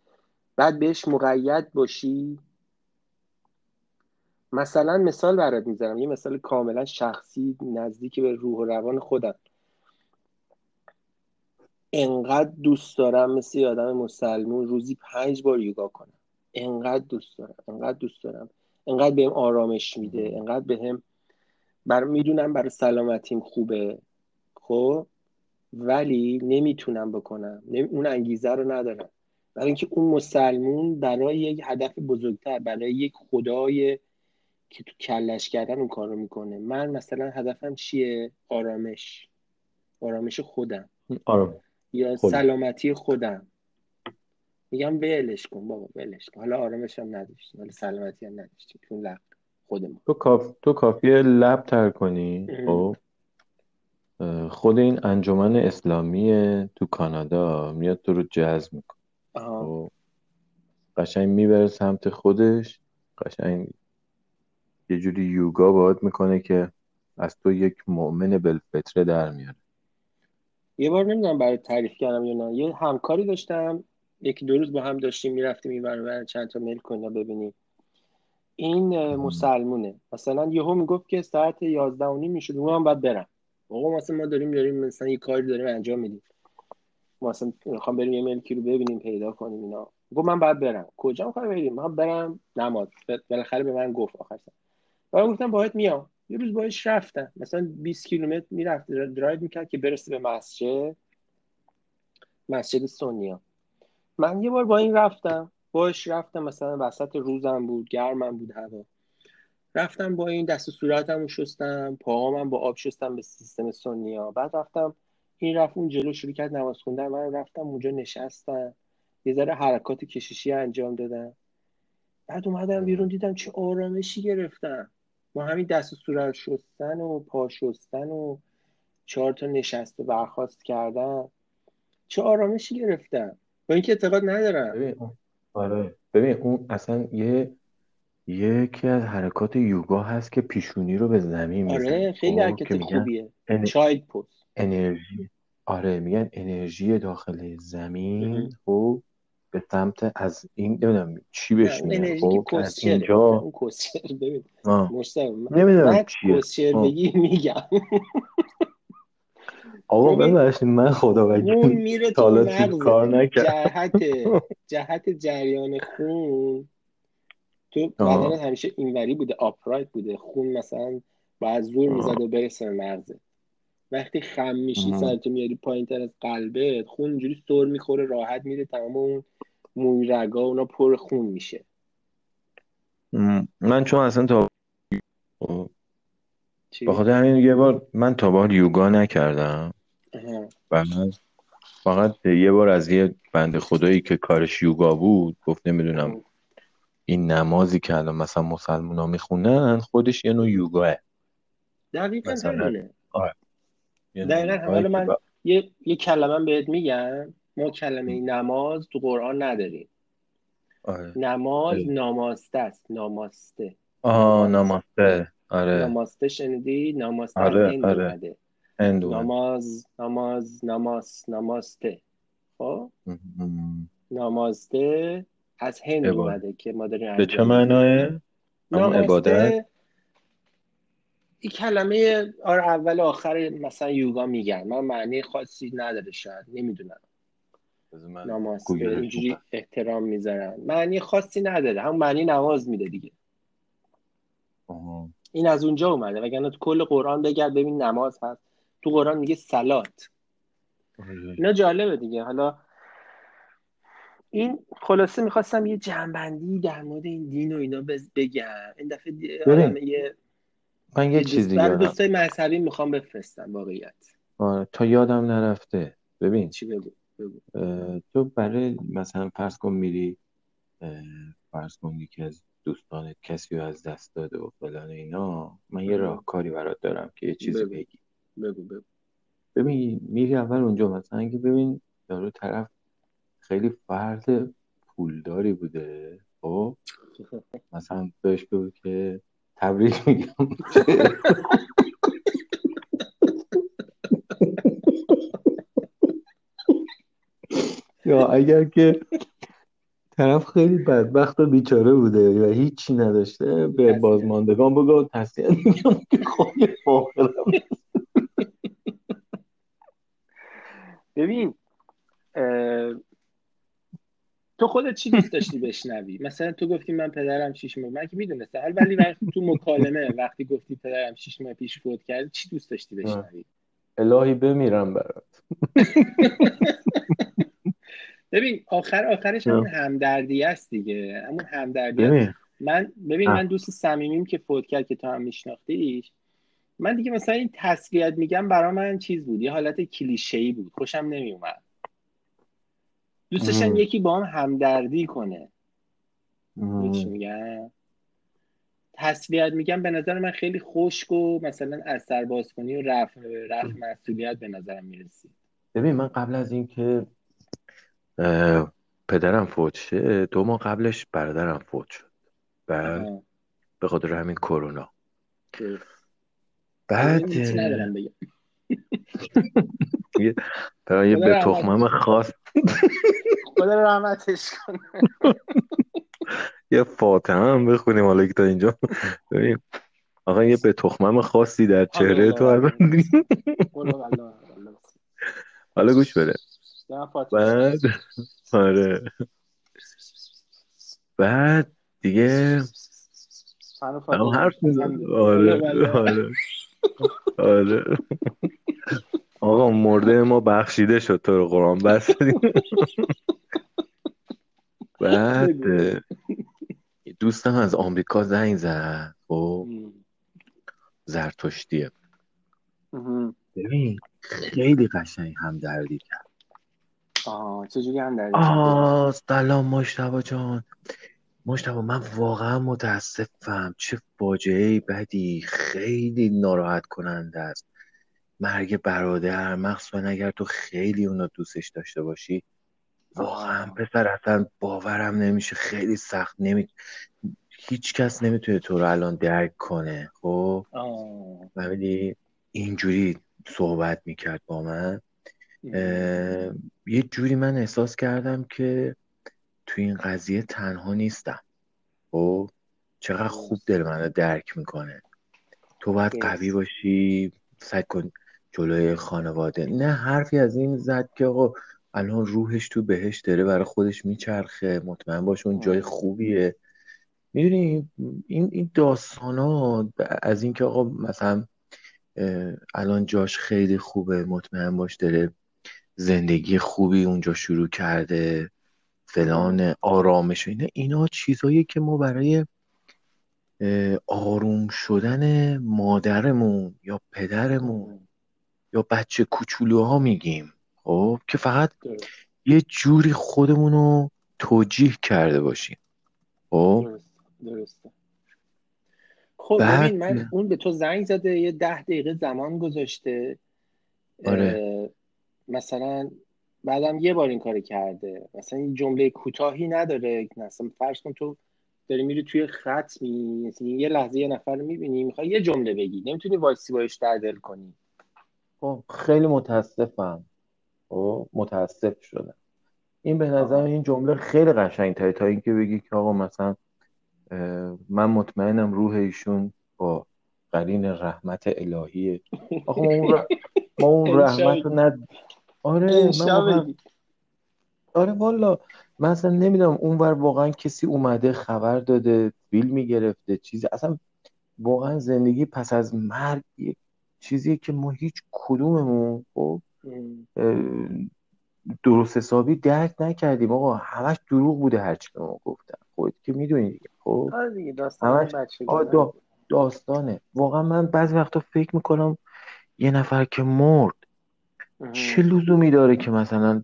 بعد بهش مقید باشی. مثلا مثال برات می‌زنم یه مثال کاملا شخصی نزدیک به روح و روان خودم. انقدر دوست دارم مثل آدم مسلمون روزی پنج بار یوگا کنم. انقدر دوست دارم انقدر دوست دارم. انقدر بهم آرامش میده انقدر بهم بر می‌دونم برای سلامتیم خوبه. خب؟ ولی نمی‌تونم بکنم. اون انگیزه رو ندارم. برای اینکه اون مسلمون برای یک هدف بزرگتر برای یک خدای که تو کلش کردن اون کار رو می‌کنه. من مثلا هدفم چیه؟ آرامش. آرامش خودم. آرام. یا سلامتی خودم. میگم ولش کن بابا ولش کن. حالا آرامش هم نداشتیم. حالا سلامتی هم نداشتیم. لب خودمون. تو کاف... تو کافیه لب تر کنی خب؟ خود این انجمن اسلامی تو کانادا. میاد تو رو جذب می‌کنه. خب؟ قشنگ می‌بره سمت خودش. قشنگ یه جوری یوگا باید می‌کنه که از تو یک مؤمن بالفطره در میاره. یه بار نمی‌دونم برای تعریف کردم یا نه. یه همکاری داشتم. یکی دو روز با هم داشتیم می‌رفتیم این برای چند تا میل کنیم ببینیم. این مسلمونه. مثلا یهو می‌گفت که ساعت یازده و نیم می‌شد هم باید برم. آقا مثلا ما داریم داریم مثلا یه کاری داریم انجام میدیم. مثلا می‌خوام بریم یه ملکی رو ببینیم پیدا کنیم اینا. گفت من باید برم. کجا می‌خوای بریم؟ من برم نماز. بالاخره به من گفت آخر من گفتم باید میام. یه روز باش رفتم. مثلا 20 کیلومتر می‌رفت درایو می‌کرد که برسه به مسجد. مسجد سونیا من یه بار با این رفتم. باش رفتم مثلا وسط روزم بود گرمم بود هوا. رفتم با این دست و صورتم رو شستم پاهامم با آب شستم به سیستم سونیا بعد رفتم این رفت اون جلو شروع کرد نماز خوندن. من رفتم اونجا نشستم. یه ذره حرکات کشیشی انجام دادم. بعد اومدم بیرون دیدم چه آرامشی گرفتم. با همین دست و صورت شستن و پا شستن و چهار تا نشسته برخواست کردن. چه آرامشی گرفتم. با اینکه اعتقاد ندارم. ببین آره. ببین اون اصلا یه یکی از حرکات یوگا هست که پیشونی رو به زمین آره خیلی خب، حرکت خوبیه. ان... چایلد پوز انرژی. آره میگن انرژی داخل زمین. خب به سمت از این نمی‌دونم چی بهش میگن. خب از اینجا؟ اون کوسچر ببین. نمی‌دونم چیه. بگی میگم. آقا ببخشید من خدا اون میره تو کار جهت جهت جریان خون. تو بدن همیشه اینوری بوده آپرایت بوده. خون مثلا باید زور می‌زد و برسه به مغزه وقتی خم میشی سرتو میاری پایین تر از قلبت خون اینجوری سر می‌خوره راحت میره تمام اون موی رگا اونا پر خون میشه. من چون اصلا تا بخاطر همین یه بار من تا بار یوگا نکردم. و من فقط یه بار از یه بند خدایی که کارش یوگا بود گفت نمی‌دونم این نمازی که الان مثلا مسلمان ها می‌خونن خودش یه نوع یوگاه. دقیقا همونه. آره. دقیقا. حالا من یه, یه کلمه بهت میگم. ما کلمه نماز تو قرآن نداریم. آره. نماز ناماسته است. ناماسته. آه ناماسته. آره. ناماسته شنیدی؟ ناماسته آره. آره. نماز نماز نماز نماسته. خب؟ نماسته از هند اومده که ما داریم به چه معناه همون عبادت؟ این کلمه آر اول آخر مثلا یوگا میگن. من معنی خاصی نداره شاید. نمی‌دونم. نماسته اینجوری احترام می‌ذارن. معنی خاصی نداره هم معنی نماز میده دیگه. این از اونجا اومده وگرنه تو کل قرآن بگرد ببین نماز هست. تو قرآن میگه سلات. آره. اینا جالبه دیگه. حالا این خلاصه می‌خواستم یه جنبندی در مورد این دین و اینا بگم. این دفعه یه من یه چیزی برای دوستای مذهبی می‌خوام بفرستم واقعیت. آره تا یادم نرفته. ببین. چی بگو, تو برای مثلا فرض کن میری فرض کن یکی از دوستانت کسی رو از دست داده و فلان اینا من یه راهکاری برات دارم که یه چیزی بگی. بگو بگو. ببین میری اول اونجا مثلا اگه ببین دارو طرف خیلی فرد پولداری بوده خب؟ مثلا بهش بگو که تبریک میگم. یا اگر که طرف خیلی بدبخت و بیچاره بوده و هیچی نداشته به بازماندگان بگو تصدیه میگم که خواهی ببین تو خودت چی دوست داشتی بشنوی؟ مثلا تو گفتی من پدرم شیش ماه من که می‌دونستم. ولی وقتی تو مکالمه وقتی گفتی پدرم شیش ماه پیش فوت کرد چی دوست داشتی بشنوی؟ الهی بمیرم برات. ببین آخر آخرش همون همدردی است دیگه. همون همدردی من ببین من دوست صمیمیم که فوت کرد که تو هم میشناختیش. من دیگه مثلا این تسلیت میگم برا من چیز بود. یه حالت کلیشه ای بود. خوشم نمیومد دوستشم یکی با هم همدردی کنه. میگم؟ تسلیت میگم به نظر من خیلی خشک و مثلا اثر باز کنی و رفع رفع مسئولیت به نظرم می‌رسید. ببین من قبل از اینکه پدرم فوت شه دو ماه قبلش برادرم فوت شد. بعد به خاطر همین کرونا. بعد یه یه به تخمم خاص. خدا رحمتش کنه. یه فاطمه هم بخونیم حالا که تا اینجا. ببین آقا یه به تخمم خاصی در چهره تو حالا گوش بده. بعد؟ آره. بعد دیگه هم حرف آره آره. آره. آقا مرده ما بخشیده شد تو رو قرآن بس بعد دوستم از آمریکا زنگ زد. خب زرتشتیه. ببین خیلی قشنگ هم دردی کرد. آه چجوری هم آه سلام مشتبا جان. مشتبا من واقعا متاسفم. چه فاجعه بدی. خیلی ناراحت کننده است. مرگ برادر مخصوصا اگر تو خیلی اونا دوستش داشته باشی واقعا پسر اصلا باورم نمیشه. خیلی سخت نمی هیچ کس نمی‌تونه تو رو الان درک کنه. خب؟ ولی اینجوری صحبت می‌کرد با من. یه جوری من احساس کردم که تو این قضیه تنها نیستم. خب؟ چقدر خوب دل منو درک می‌کنه. تو باید قوی باشی سعی کن جلوی خانواده. نه حرفی از این زد که آقا الان روحش تو بهش داره برای خودش میچرخه. مطمئن باش اون جای خوبیه. می‌دونی این این داستان ها از اینکه آقا مثلا الان جاش خیلی خوبه مطمئن باش داره زندگی خوبی اونجا شروع کرده فلان آرامش اینا. اینا چیزهایی که ما برای آروم شدن مادرمون یا پدرمون یا بچه کوچولوها میگیم خب که فقط یه جوری خودمون رو توجیه کرده باشیم خب؟ درسته خب ببین من اون به تو زنگ زده یه ده دقیقه زمان گذاشته. آره. مثلا بعدم یه بار این کار کرده. مثلا این جمله کوتاهی نداره. مثلا فرض کن تو داری میری توی خط می یه لحظه یه نفر می‌بینی می‌خوای یه جمله بگی. نمی‌تونی وایسی باش در دل کنی. خب خیلی متاسفم. خب متاسف شدم. این به نظر این جمله خیلی قشنگ تایی تا اینکه بگی که آقا مثلا من مطمئنم روح ایشون با قرین رحمت الهیه. آقا ما اون رحمت رو ند آره من آره والا من اصلا نمی‌دونم اونور واقعا کسی اومده خبر داده فیلم می‌گرفته چیزی اصلا واقعا زندگی پس از مرگ چیزیه که ما هیچ کدوممون خب درست حسابی درک نکردیم. آقا همش دروغ بوده هرچی که ما گفتم خودت که می‌دونی دیگه خب. آره همش داستانه. واقعا من بعضی وقتا فکر می‌کنم یه نفر که مرد چه لزومی داره که مثلا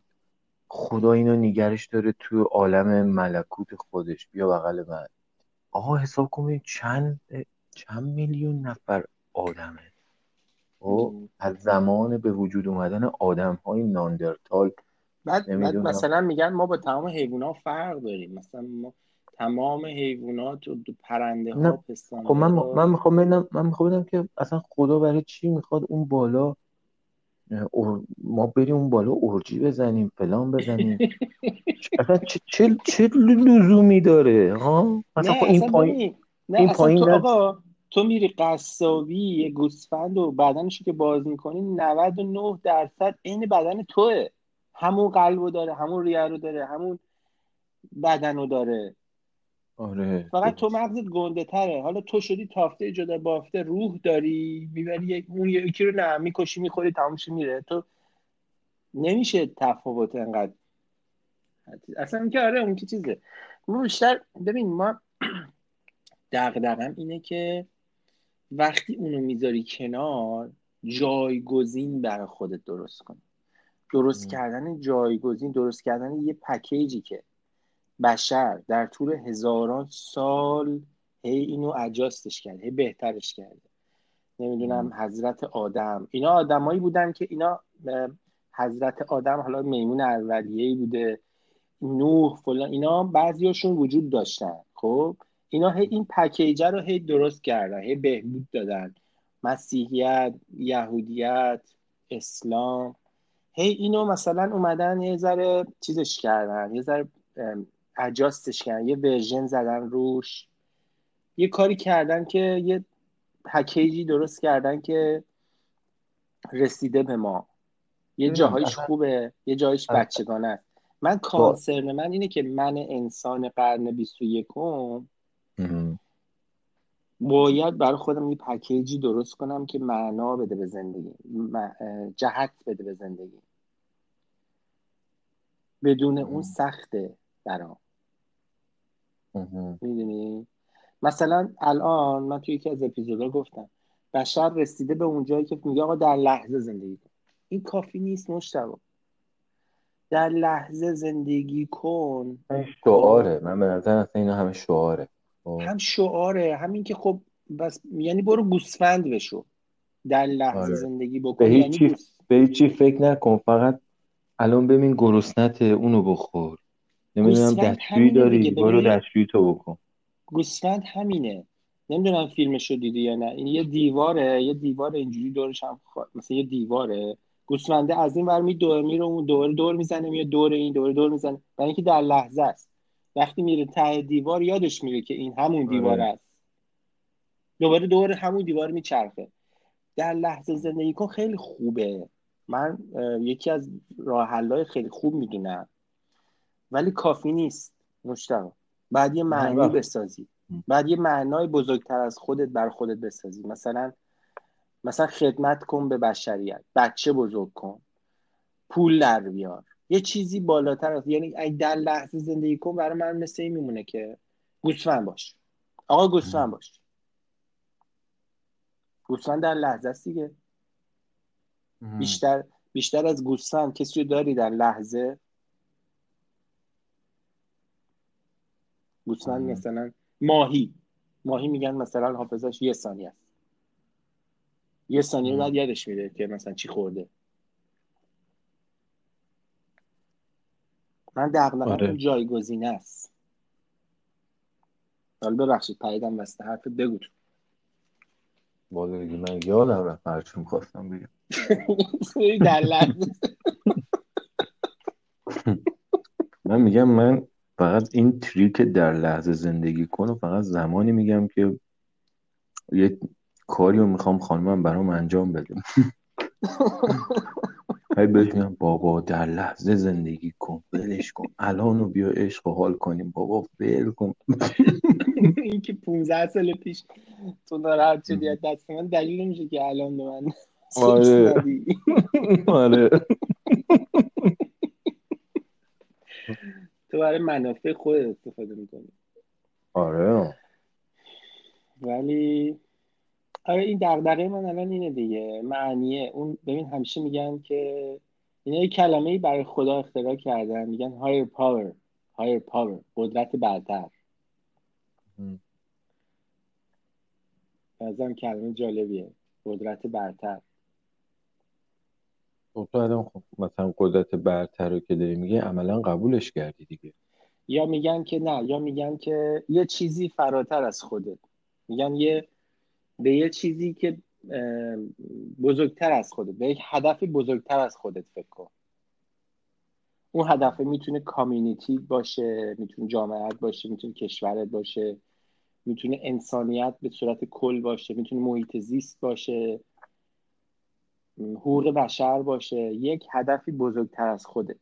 خدا اینو نگرش داره تو عالم ملکوت خودش؟ بیا بغل من. آقا حساب کنید چند چند میلیون نفر آدمه. خب از زمان به وجود اومدن آدم های ناندرتال بعد, بعد مثلا میگن ما با تمام حیوان فرق داریم. مثلا ما تمام حیوانات و پرنده ها پستانده خب من من می‌خوام من می‌خوام ببینم که اصلا خدا برای چی می‌خواد اون بالا ما بریم اون بالا اورجی بزنیم فلان بزنیم. اصلا چه چه, چه لزومی داره؟ ها مثلا خب این پایین این پایین تو آقا تو میری قصابی یه گوسفند و بدنشو که باز می‌کنی 99 درصد این بدن توه. همون قلبو داره همون ریه رو داره همون بدن رو داره. آره فقط تو مغزت گنده تره. حالا تو شدی تافته جدا بافته روح داری می‌بری اون یکی رو نه می‌کشی می‌خوری تمامش میره. تو نمیشه تفاوت انقدر. اصلا اینکه آره اون که چیزه. ما بیشتر ببین ما دقدقم اینه که وقتی اونو می‌ذاری کنار جایگزین برای خودت درست کنی. درست کردن جایگزین درست کردن یه پکیجی که بشر در طول هزاران سال هی اینو اجاستش کرده هی بهترش کرده. نمی‌دونم حضرت آدم. اینا آدمایی بودن که اینا حضرت آدم حالا میمون اولیه‌ای بوده نوح فلان اینا بعضیاشون وجود داشتن. خب؟ اینا هی این پکیجه رو هی درست کردن هی بهبود دادن. مسیحیت یهودیت اسلام. هی اینو مثلا اومدن یه ذره چیزش کردن یه ذره اجاستش کردن. یه ورژن زدن روش. یه کاری کردن که یه پکیجی درست کردن که رسیده به ما. یه جاهایش خوبه یه جایش بچگانه است. من کانسرن من اینه که من انسان قرن 21 باید برای خودم یه پکیجی درست کنم که معنا بده به زندگی. جهت بده به زندگی. بدون اون سخته برام. می‌دونی؟ مثلا الان من توی یکی از اپیزودها گفتم بشر رسیده به اون جایی که میگه آقا در لحظه زندگی کن. این کافی نیست مشتبه در لحظه زندگی کن. شعاره. من به نظر اصلا اینا همه شعاره. خب. هم شعاره. همین که خب بس یعنی برو گوسفند بشو. در لحظه آره. زندگی بکن. به یعنی چی به چی فکر نکن. فقط الان ببین گرسنت اونو بخور. نمی‌دونم دستشویی داری برو دستشویی تو بکن. گوسفند همینه. نمی‌دونم فیلمش رو دیدی یا نه. این یه دیواره یه دیوار اینجوری دورش هم خوا... مثلا یه دیواره. گوسفنده از این ور می دور میره اون دور دور می‌زنه یا دور این دور دور می‌زنه. برای اینکه در لحظه است. وقتی میره ته دیوار یادش میره که این همون دیوار آره. است. دوباره دور همون دیوار میچرخه. در لحظه زندگی کن خیلی خوبه. من یکی از راه خیلی خوب می‌دونم. ولی کافی نیست مشتاق. بعد یه معنی بسازی. بعد یه معنای بزرگتر از خودت بر خودت بسازی. مثلا مثلا خدمت کن به بشریت. بچه بزرگ کن. پول در بیار. یه چیزی بالاتر از یعنی در لحظه زندگی کن برای من مثل این میمونه که گوسفند باش. آقا گوسفند باش. گوسفند در لحظه است دیگه. بیشتر بیشتر از گوسفند کسی رو داری در لحظه گوسفند مثلا ماهی. ماهی میگن مثلا حافظش یه ثانیه است. یه ثانیه بعد یادش میده که مثلا چی خورده. من دقیقا آره. جایگزینه است. حالا ببخشید پریدم وسط حرف بگو والا من یادم رفت هرچی می‌خواستم بگم. در من میگم من فقط این تریک در لحظه زندگی کن و فقط زمانی میگم که یک کاری رو می‌خوام خانمم برام انجام بده. هی بگم بابا در لحظه زندگی کن ولش کن. الان رو بیا عشق و حال کنیم. بابا ول کن. این که 15 سال پیش تو ناراحت شدی از دست من دلیل نمیشه که الان به من آره. آره. تو برای منافع خود استفاده می‌کنی. آره. ولی آره این دغدغه من الان اینه دیگه. معنیه. اون ببین همیشه میگن که اینا یه کلمه ای برای خدا اختراع کردن. میگن higher power higher power قدرت برتر. ازم کلمه جالبیه. قدرت برتر. تو الان خب مثلا قدرت برتر رو که داری میگه عملا قبولش کردی دیگه. یا میگن که نه یا میگن که یه چیزی فراتر از خودت. میگن یه به یه چیزی که بزرگتر از خودت به یک هدفی بزرگتر از خودت فکر کن. اون هدف می‌تونه کامیونیتی باشه می‌تونه جامعت باشه می‌تونه کشورت باشه می‌تونه انسانیت به صورت کل باشه می‌تونه محیط زیست باشه. حقوق بشر باشه یک هدفی بزرگتر از خودت.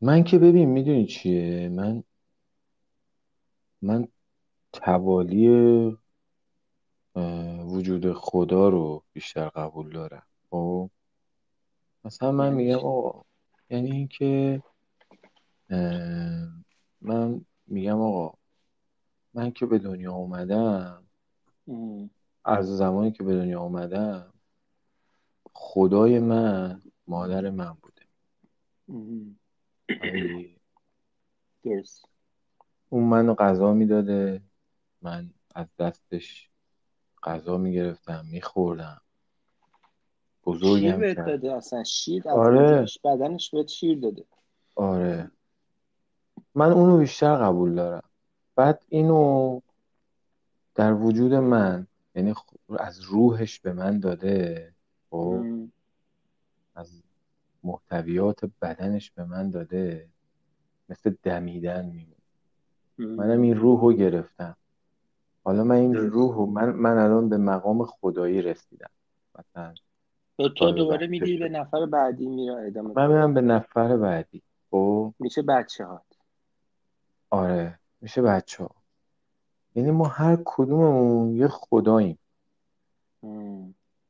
من که ببین می‌دونی چیه؟ من من توالی وجود خدا رو بیشتر قبول دارم. خب؟ مثلا من میگم آقا یعنی اینکه من میگم آقا من که به دنیا اومدم از زمانی که به دنیا اومدم خدای من مادر من بوده. درست. اون منو غذا می‌داده من از دستش غذا می‌گرفتم میخوردم. بزرگم شیر داده اصلا شیر آره. بدنش بهت شیر داده. آره. من اونو بیشتر قبول دارم. بعد اینو در وجود من یعنی از روحش به من داده خب؟ از محتویات بدنش به من داده. مثل دمیدن میمونه منم این روح رو گرفتم. حالا من این روح من, من الان به مقام خدایی رسیدم. مثلا تو دوباره میدی به نفر بعدی میره ادامه من میرم به نفر بعدی. خب؟ میشه بچه ها آره میشه بچه ها یعنی ما هر کدوممون یه خداییم.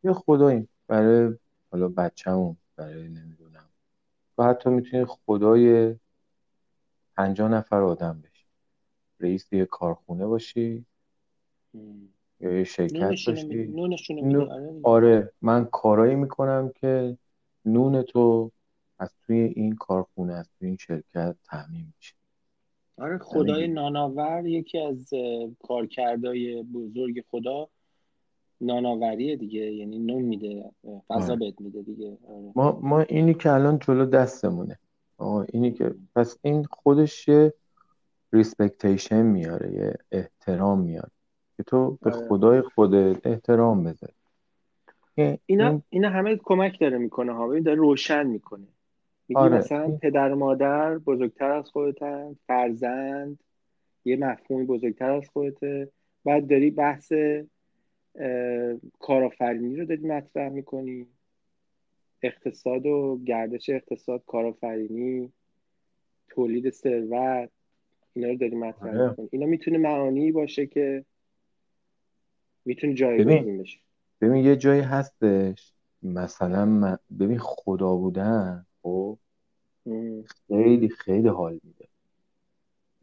یه خداییم برای حالا بچه‌مون برای نمی‌دونم. و حتی می‌تونی خدای پنجاه نفر آدم بشی. رئیس یه کارخونه باشی. یا یه شرکت باشی. نون... آره. من کارایی می‌کنم که نون تو از توی این کارخونه از توی این شرکت تعمین میشه. آره خدای ناناور یکی از کارکردهای بزرگ خدا ناناوریه دیگه یعنی نون میده غذا. بهت میده دیگه آره. ما ما اینی که الان جلو دستمونه آه اینی که پس این خودش یه ریسپکتیشن میاره یه احترام میاره که تو به آره. خدای خودت احترام بذاری اینا اینا همه کمک داره می‌کنه ها ببین داره روشن می‌کنه میگی آره. مثلا پدر مادر بزرگتر از خودتن فرزند یه مفهومی بزرگتر از خودته. بعد داری بحث کارآفرینی رو داری مطرح می‌کنی. اقتصاد و گردش اقتصاد کارآفرینی تولید ثروت اینا رو داری مطرح آره. می‌کنی. اینا می‌تونه معانی باشه که می‌تونه جایگزین بشه. ببین یه جایی هستش. مثلا ببین خدا بودن. خب؟ خیلی خیلی حال میده.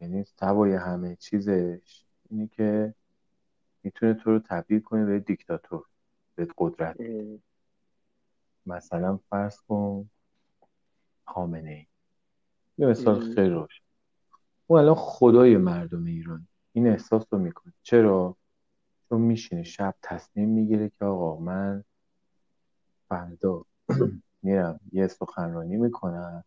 یعنی سوای همه چیزش اینه که می‌تونه تو رو تبدیل کنه به دیکتاتور به قدرت. مثلا فرض کن خامنه ای یه مثال خیلی روش. اون الان خدای مردم ایران این احساس رو می‌کنه. چرا؟ چون میشینه شب تصمیم می‌گیره که آقا من فردا میرم. یه سخنرانی می‌کنم.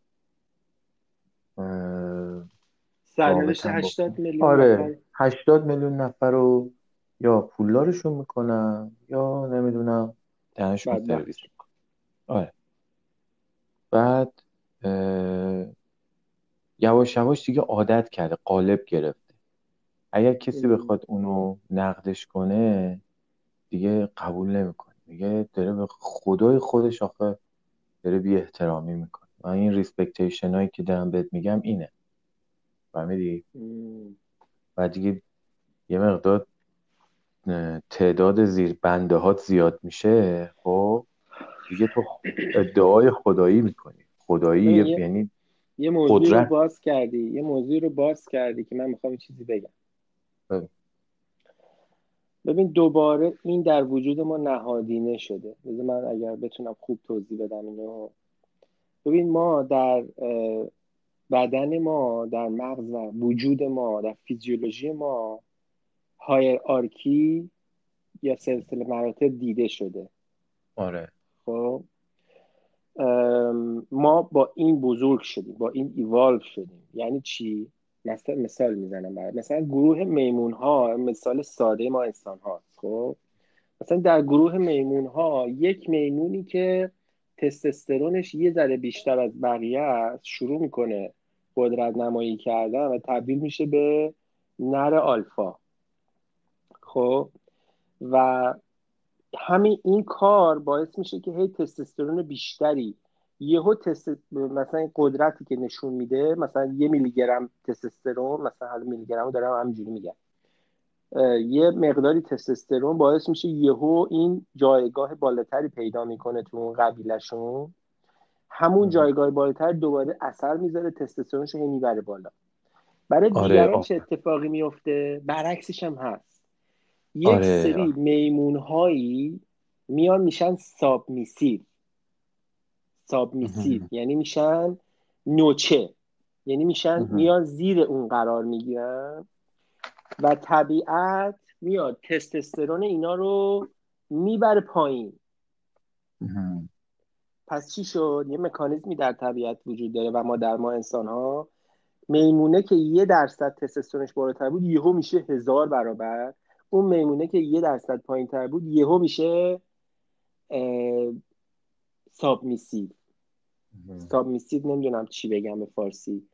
سرنوشت 80 میلیون آره 80 میلیون نفر رو یا پولدارشون می‌کنم یا نمی‌دونم دهنشون سرویس آره. بعد یواش یواش دیگه عادت کرده قالب گرفته. اگر کسی بخواد اونو نقدش کنه دیگه قبول نمی‌کنه. دیگه داره به خدای خودش آخه داره بی احترامی می‌کنه. و این ریسپکتیشن هایی که دارم بهت میگم اینه. فهمیدی؟ و دیگه یه مقدار تعداد زیر بنده هات زیاد میشه خب؟ دیگه تو ادعای خدایی می‌کنی. خدایی یعنی یه موضوع رو باز کردی. یه موضوع رو باز کردی که من می‌خوام چیزی بگم. ببین دوباره این در وجود ما نهادینه شده. بذار من اگر بتونم خوب توضیح بدم اینو. ببین ما در بدن ما در مغز و وجود ما در فیزیولوژی ما هایر آرکی یا سلسله مراتب دیده شده. آره. خب؟ ما با این بزرگ شدیم با این ایوالو شدیم. یعنی چی؟ مثلا مثال می‌زنم برای مثلا گروه میمون ها مثال ساده ما انسان هاست خب؟ مثلا در گروه میمون ها یک میمونی که تستوسترونش یه ذره بیشتر از بقیه است شروع می‌کنه قدرت نمایی کردن و تبدیل میشه به نر آلفا. خب؟ و همین این کار باعث میشه که هی تستوسترون بیشتری یهو تست مثلا قدرتی که نشون میده مثلا یه میلی گرم تستوسترون مثلا حالا میلی گرم دارم همینجوری میگم. یه مقداری تستوسترون باعث میشه یهو این جایگاه بالاتری پیدا می‌کنه تو اون قبیلشون همون جایگاه بالاتر دوباره اثر می‌ذاره تستوسترونش رو می‌بره بالا. برای آره، دیگران چه اتفاقی میفته برعکسش هم هست. یک آره. سری میمون هایی میان میشن ساب میسیو ساب میسیو یعنی میشن نوچه. یعنی میشن میان زیر اون قرار می‌گیرن و طبیعت میاد تستوسترون اینا رو می‌بره پایین. پس چی شد؟ یه مکانیزمی در طبیعت وجود داره و ما در ما انسان ها میمونه که یه درصد تستوسترونش بالاتر بود یهو میشه هزار برابر. اون میمونه که یه درصد پایین تر بود یهو میشه submissive. submissive نمی‌دونم چی بگم به فارسی.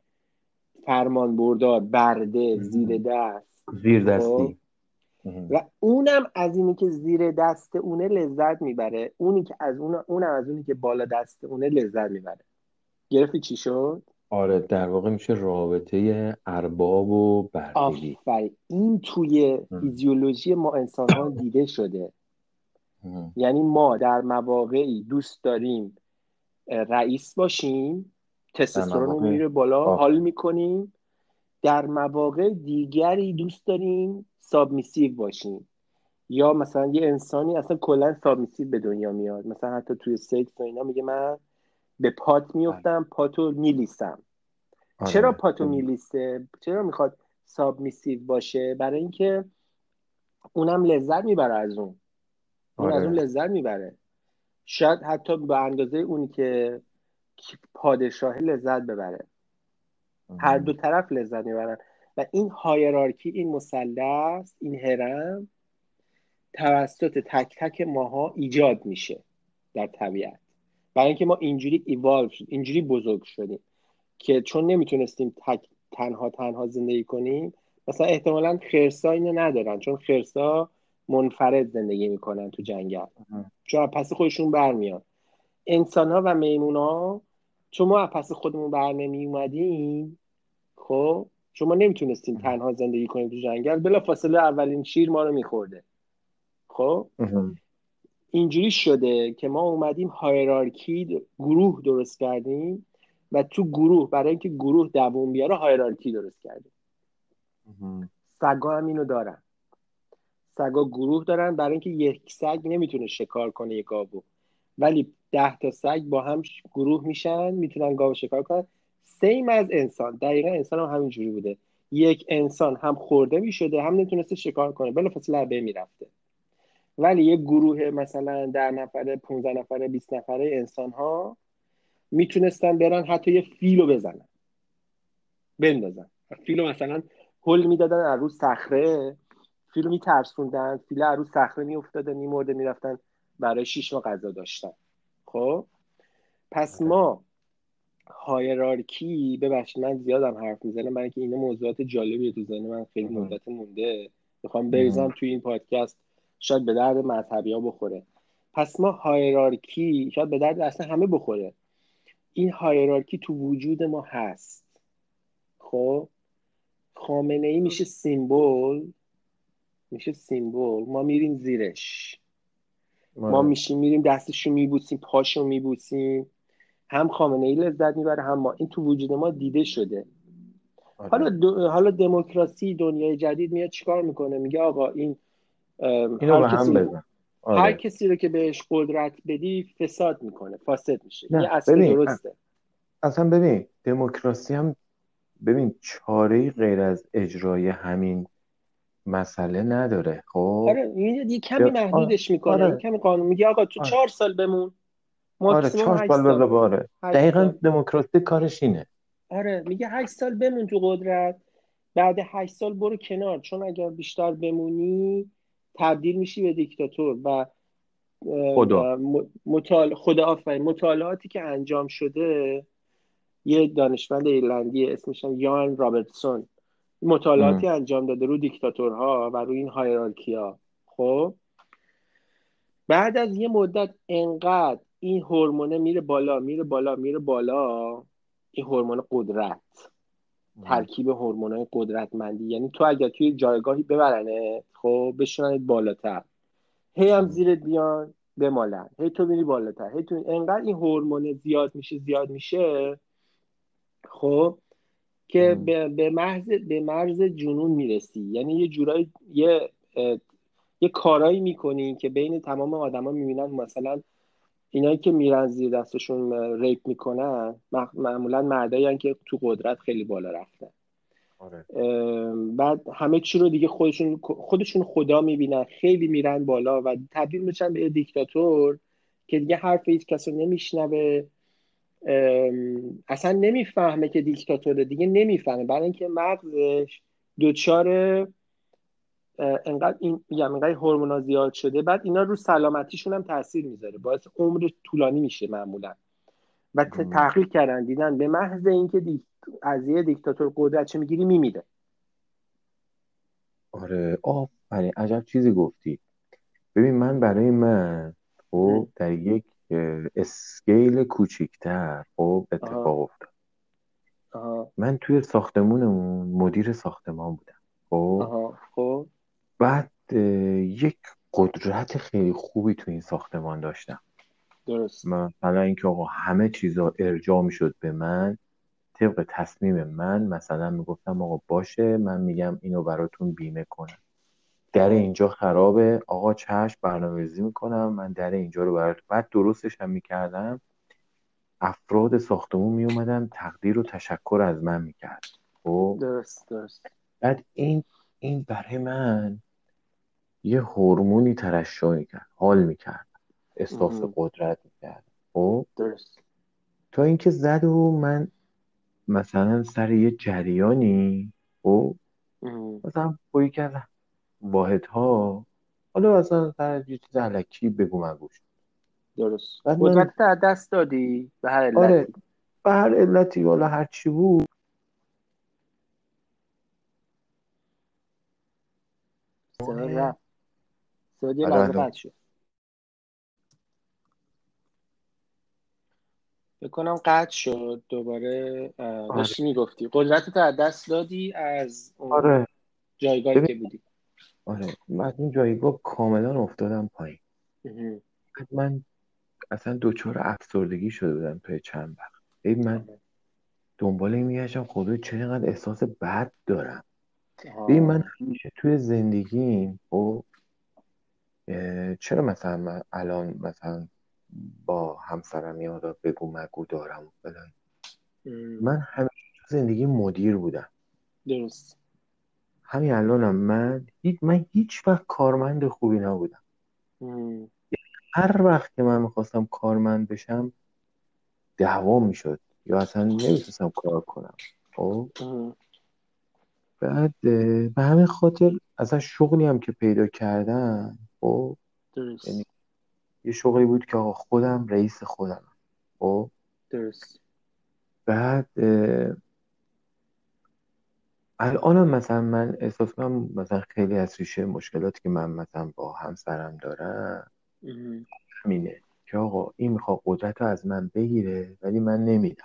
فرمان بردار برده زیر دست. زیر دستی. خب؟ و اونم از اینی که زیر دست اونه لذت می‌بره. اونی که از اون اونم از اونی که بالا دست اونه لذت می‌بره. گرفتی چی شد؟ آره در واقع میشه رابطه ارباب و بردگی. این توی فیزیولوژی ما انسان ها دیده شده. یعنی ما در مواقعی دوست داریم رئیس باشیم تستوسترون میره بالا حال می‌کنیم. در مواقع دیگری دوست داریم submissive باشیم. یا مثلا یه انسانی اصلا کلا submissive به دنیا میاد. مثلا حتی توی سکس و اینا میگه من به پات میفتم پاتو میلیسم آره. چرا پاتو میلیسه چرا می‌خواد سابمیسیو باشه؟ برای اینکه اونم لذت می‌بره از اون. اون از اون آره. لذت می‌بره. شاید حتی به اندازه اونی که پادشاه لذت ببره. هر دو طرف لذت می‌برن. و این هایرارکی این مثلث این هرم توسط تک تک ماها ایجاد میشه در طبیعت. برای اینکه ما اینجوری ایوالو شد اینجوری بزرگ شدیم که چون نمی‌تونستیم تک تنها تنها زندگی کنیم مثلا احتمالا خرسا اینو ندارن. چون خرسا منفرد زندگی می‌کنن تو جنگل. چون پس خودشون برمیان. انسان ها و میمون ها چون ما پس خودمون بر نمی اومدیم خب چون ما نمی‌تونستیم تنها زندگی کنیم تو جنگل بلا فاصله اولین شیر ما رو میخورده. خب؟ اینجوری شده که ما اومدیم هایرارکی گروه درست کردیم و تو گروه برای اینکه گروه دووم بیاره هایرارکی درست کردیم. سگا هم اینو دارن. سگا گروه دارن. برای اینکه یک سگ نمی‌تونه شکار کنه یک گاوو ولی ده تا سگ با هم گروه میشن می‌تونن گاو شکار کنن. سیم از انسان. دقیقا انسان هم همینجوری بوده. یک انسان هم خورده می‌شده هم نتونسته شکار کنه. بلا فصل لبه می‌رفته. ولی یک گروه مثلا در نفره 15 نفره 20 نفره انسان ها می‌تونستن برن حتی یه فیلو بزنن. بندازن. فیلو مثلا هل می‌دادن از رو صخره. فیلو میترسوندن فیل رو صخره میافتاده میمرده می‌رفتن برای شیش ماه غذا داشتن. خب؟ پس ما هایرارکی ببخشید من زیادم حرف می‌زنم برای اینکه این موضوعات جالبی تو ذهن من خیلی مدت مونده. می‌خوام بریزم توی این پادکست شاید به درد مذهبی ها بخوره. پس ما هایرارکی شاید به درد اصلا همه بخوره. این هایرارکی تو وجود ما هست. خب؟ خامنه ای میشه سیمبل. میشه سیمبل. ما میریم زیرش. ما آره. میشیم میریم دستشو میبوسیم پاشو میبوسیم. هم خامنه ای لذت می‌بره هم ما. این تو وجود ما دیده شده. آره. حالا حالا دموکراسی دنیای جدید میاد چیکار می‌کنه؟ میگه آقا این هر کسی هم آره. هر کسی رو که بهش قدرت بدی فساد می‌کنه فاسد میشه. یه اصلا درسته. اصلا ببین دموکراسی هم ببین چاره غیر از اجرای همین مسئله نداره. خب؟ آره یه کمی محدودش می‌کنه. آره. کمی قانون میگه آقا تو آره. چهار سال بمون. آره چهار سال بذار باره دقیقا دموکراسی کارش اینه. آره میگه هشت سال بمون تو قدرت. بعد هشت سال برو کنار. چون اگر بیشتر بمونی تبدیل میشی به دیکتاتور و خدا. مطال... خدا آفرین. مطالعاتی که انجام شده یه دانشمند ایرلندی اسمش یان رابرتسون. مطالعاتی انجام داده رو دیکتاتورها و روی این هایرارکیا. خب؟ بعد از یه مدت انقدر این هورمونه میره بالا میره بالا میره بالا این هورمون قدرت ترکیب هورمونای قدرتمندی. یعنی تو اگر توی جایگاهی ببرنه خب بشوننت بالاتر. هی هم زیرت بیان بمالن. هی تو میری بالاتر. هی تو انقدر این هورمون زیاد میشه زیاد میشه خب که به محض به مرز جنون می‌رسی. یعنی یه جورایی یه یه کارایی می‌کنی که بین تمام آدما می‌بینن مثلا اینایی که میرن زیر دستشون ریپ می‌کنن معمولا مردایی که تو قدرت خیلی بالا رفتن. آره. بعد همه چی رو دیگه خودشون خودشون خدا می‌بینن. خیلی میرن بالا و تبدیل میشن به دیکتاتور که دیگه حرف هیچ کسی نمیشنوه. اصلا نمی‌فهمه که دیکتاتوره دیگه نمی‌فهمه. برای اینکه مغزش دچار انقدر این میگم انقدر هورمونا زیاد شده بعد اینا رو سلامتیشون هم تاثیر می‌ذاره. باعث عمر طولانی میشه معمولا. و تحقیق کردن دیدن. به محض اینکه دی... از یه دیکتاتور قدرت چه می‌گیری میمیره. آره. آفرین. عجب چیزی گفتی. ببین من برای من خب در یک اسکیل کوچیکتر خب اتفاق افتاد. من توی ساختمونمون مدیر ساختمان بودم خب. خب. بعد یک قدرت خیلی خوبی تو این ساختمان داشتم. درست. مثلا اینکه آقا همه چیزا ارجاع می‌شد به من طبق تصمیم من مثلا می‌گفتم آقا باشه من میگم اینو براتون بیمه کنم. در اینجا خرابه. آقا چشم برنامه‌ریزی می‌کنم. من در اینجا رو برات بعد درستش هم می‌کردم. افراد ساختمون میومدن تقدیر و تشکر از من می‌کرد. خب؟ درست درست. بعد این این برای من یه هورمونی ترشح می‌کرد. حال می‌کرد. احساس قدرت می‌کرد. خب؟ درست. تا اینکه زد و من مثلا سر یه جریانی خب؟ مثلا با کردم واحد ها حالا مثلا سر یه چیز علکی بگو مگوش درست. قدرت من... دست دادی؟ به هر علتی. آره. به هر علتی حالا هر چی بود. لحظه قطع شد. بکنم قطع شد دوباره. داشتی آره. می‌گفتی. قدرت از دست دادی از اون آره. جایگاهی که بودی. آره من این جایگاه کاملا افتادم پایین. من اصلا دوچار افسردگی شده بودم توی چند وقت. ببین من آره. دنبال این میگشتم خدای چقدر احساس بد دارم. ببین من همیشه توی زندگیم خب چرا مثلا من الان مثلا با همسرم یادا بگو مگو دارم من همیشه زندگی مدیر بودم. درست. همین الانم من هیچ من هیچ وقت کارمند خوبی نبودم. هر وقت که من می‌خواستم کارمند بشم دعوا می‌شد. یا اصلا نمی‌تونستم کار کنم. خب؟ بعد به همین خاطر اصلا شغلی هم که پیدا کردم خب؟ درست. یعنی یه شغلی بود که آقا خودم رئیس خودم خب؟ درست. بعد الان مثلا من احساس کنم مثلا خیلی از ریشه مشکلاتی که من مثلا با همسرم دارم همینه که آقا این می‌خواد قدرت رو از من بگیره ولی من نمیدم.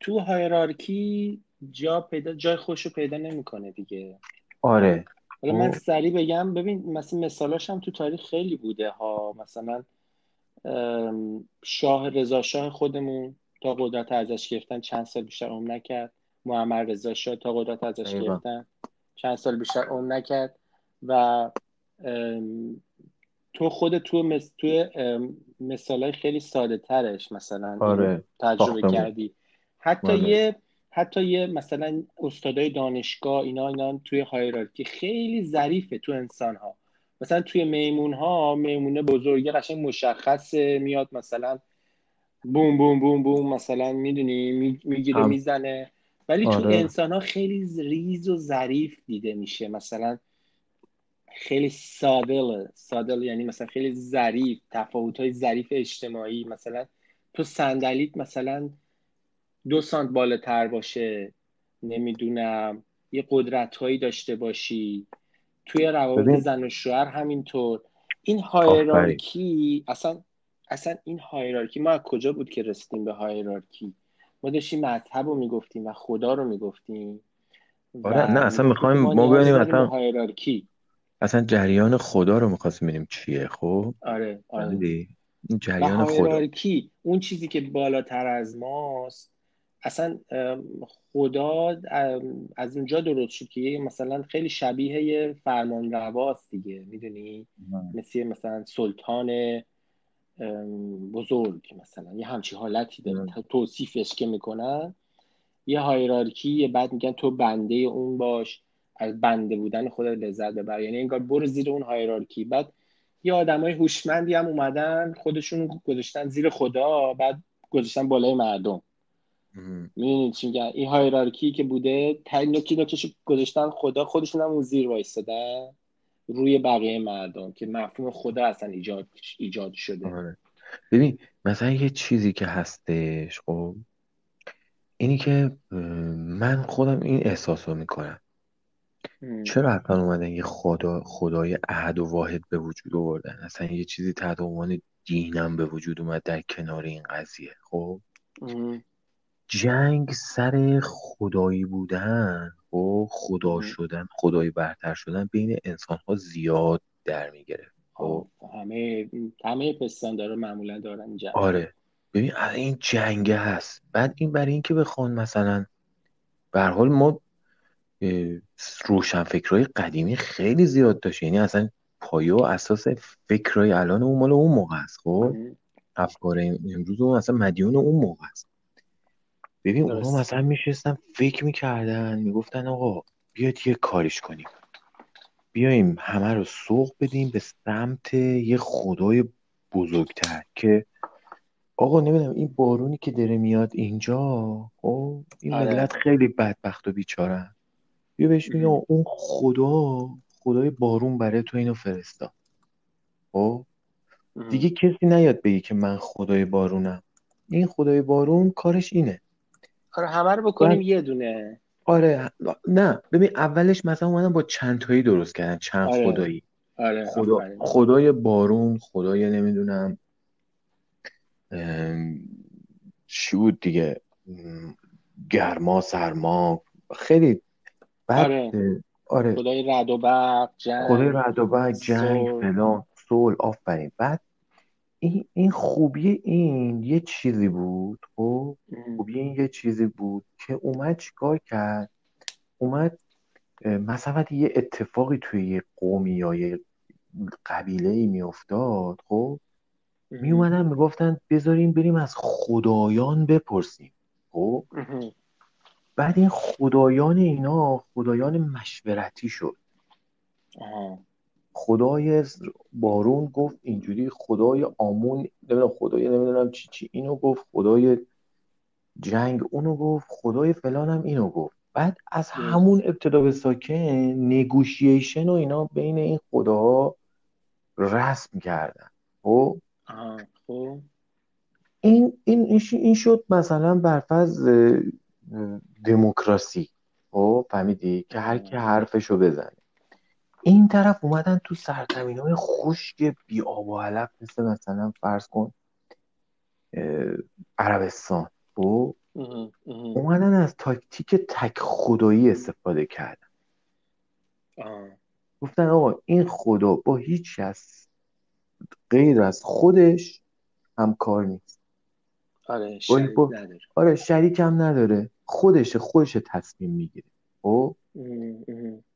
تو هایرارکی جا پیدا جای خوش رو پیدا نمی‌کنه دیگه. آره. حالا من سریع بگم ببین مثلا مثالاش هم تو تاریخ خیلی بوده ها. مثلا شاه رضا شاه خودمون تا قدرت ازش گرفتن چند سال بیشتر عمر نکرد. محمد رضا شاه تا قدرت ازش گرفتن. چند سال بیشتر عمر نکرد و تو خود تو مس... توی مثال خیلی ساده ترش مثلا آره. تجربه کردی. حتی آره. یه حتی یه مثلا استادای دانشگاه اینا اینا توی هایرارکی خیلی ظریفه تو انسان ها مثلا توی میمون ها میمونه بزرگی قشنگ مشخصه میاد مثلا بوم بوم بوم بوم مثلا می‌دونی می‌گیره می‌زنه. ولی آره. تو انسان ها خیلی ریز و ظریف دیده میشه. مثلا خیلی سادل سادل یعنی مثلا خیلی ظریف تفاوت های ظریف اجتماعی. مثلا تو صندلیت مثلا دو سانت بالاتر باشه. نمی‌دونم یه قدرت هایی داشته باشی. توی روابط زن و شوهر همینطور. این هایرارکی اصلا اصلا این هایرارکی ما از کجا بود که رسیدیم به هایرارکی ما داشتیم مذهب رو می‌گفتیم و خدا رو می‌گفتیم آره نه اصلا می‌خوایم ما ببینیم اصلا اصلا جریان خدا رو می‌خواستیم ببینیم چیه خب؟ آره آره. این جریان خدا. اون چیزی که بالاتر از ماست اصلا خدا از اونجا درست شد که مثلا خیلی شبیه یه فرمان رواست دیگه می‌دونی؟ مثل مثلا سلطان بزرگ مثلا. یه همچی حالتی داره توصیفش که می‌کنن. یه هایرارکی بعد میگن تو بنده اون باش. از بنده بودن خودت لذت ببر. یعنی انگار برو زیر اون هایرارکی بعد یه آدمای هوشمندی هم اومدن خودشون گذاشتن زیر خدا بعد گذاشتن بالای مردم. می‌دونید چی میگن این هایرارکی که بوده نوکی نوکش گذاشتن خدا خودشون هم اون زیر وایستادن. روی بقیه مردم که مفهوم خدا اصلا ایجاد ایجاد شده. آره. ببین مثلا یه چیزی که هستش خب اینی که من خودم این احساس رو می‌کنم. چرا اصلا اومدن یه خدا خدای احد و واحد به وجود آوردن؟ اصلا یه چیزی تحت عنوان دینم به وجود اومد در کنار این قضیه خب؟ جنگ سر خدایی بودن و خدا شدن خدایی برتر شدن بین انسان ها زیاد در می‌گرفت. خب همه همه داره معمولا دارن جنگ. آره. ببین این جنگ هست. بعد این برای اینکه بخوان مثلا به حال ما روشنفکرهای قدیمی خیلی زیاد داشت یعنی اصلا پایه و اساس فکرهای الان اون مال اون موقع است. خب؟ افکار امروز اون اصلا مدیون اون موقع است. ببین اونا مثلا میشستن فکر می‌کردن می‌گفتن آقا بیاید یه کاریش کنیم. بیایم همه رو سوق بدیم به سمت یه خدای بزرگتر که آقا نمی‌دونم این بارونی که داره میاد اینجا خب این آره. ملت خیلی بدبخت و بیچارن بیا بهش میگم اون خدا خدای بارون برای تو اینو فرستا. خب؟ دیگه کسی نیاد بگی که من خدای بارونم. این خدای بارون کارش اینه. آره همه رو بکنیم یه دونه. آره نه. ببین اولش مثلا اومدن با چند تایی درست کردن. چند آره. خدایی. آره. خدا... خدای بارون خدای نمی‌دونم چی بود دیگه؟ گرما سرما خیلی بعد آره, آره. خدای رد و برق جنگ خدای رد و برق جنگ فلان صلح آفرین. بعد این, این خوبی این یه چیزی بود خب؟ خوبی این یه چیزی بود که اومد چیکار کرد؟ اومد مثلا یه اتفاقی توی یه قومی یا یه قبیله ای میافتاد خب؟ می اومدن می‌گفتن بذاریم بریم از خدایان بپرسیم خب؟ بعد این خدایان اینا خدایان مشورتی شد. خدای بارون گفت اینجوری خدای آمون نمی‌دونم خدای نمی‌دونم چی چی اینو گفت خدای جنگ اونو گفت خدای فلان هم اینو گفت. بعد از همون ابتدا به ساکن نگوشیشن و اینا بین این خداها رسم کردن. خب؟ خب. این این این شد مثلا برفض دموکراسی. خب؟ فهمیدی؟ که هر کی حرفشو بزنه. این طرف اومدن تو سرزمین های خشک بی آب و علف مثل مثلا فرض کن عربستان. خب؟ اومدن از تاکتیک تک خدایی استفاده کردن. گفتن آقا این خدا با هیچ از غیر از خودش همکار نیست. آره شریک نداره. آره شریک هم نداره. خودش خودش تصمیم می‌گیره. خب؟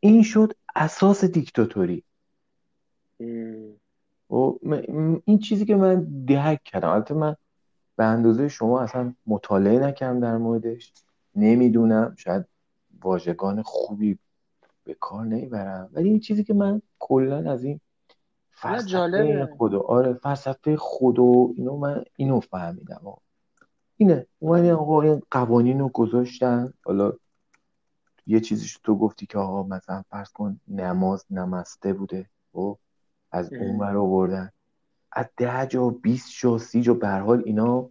این شد اساس دیکتاتوری. و این چیزی که من درک کردم البته من به اندازه شما اصلا مطالعه نکردم در موردش. نمی‌دونم شاید واژگان خوبی به کار نمی‌برم ولی این چیزی که من کلا از این فلسفه خدا آره فلسفه خدا اینو من اینو فهمیدم. اینه. اومدن آقا این قوانین رو گذاشتن. حالا یه چیزیش تو گفتی که آقا مثلا فرض کن نماز نمسته بوده و از اون ور آوردن. از ده جا 20 جا سی جا به حال اینا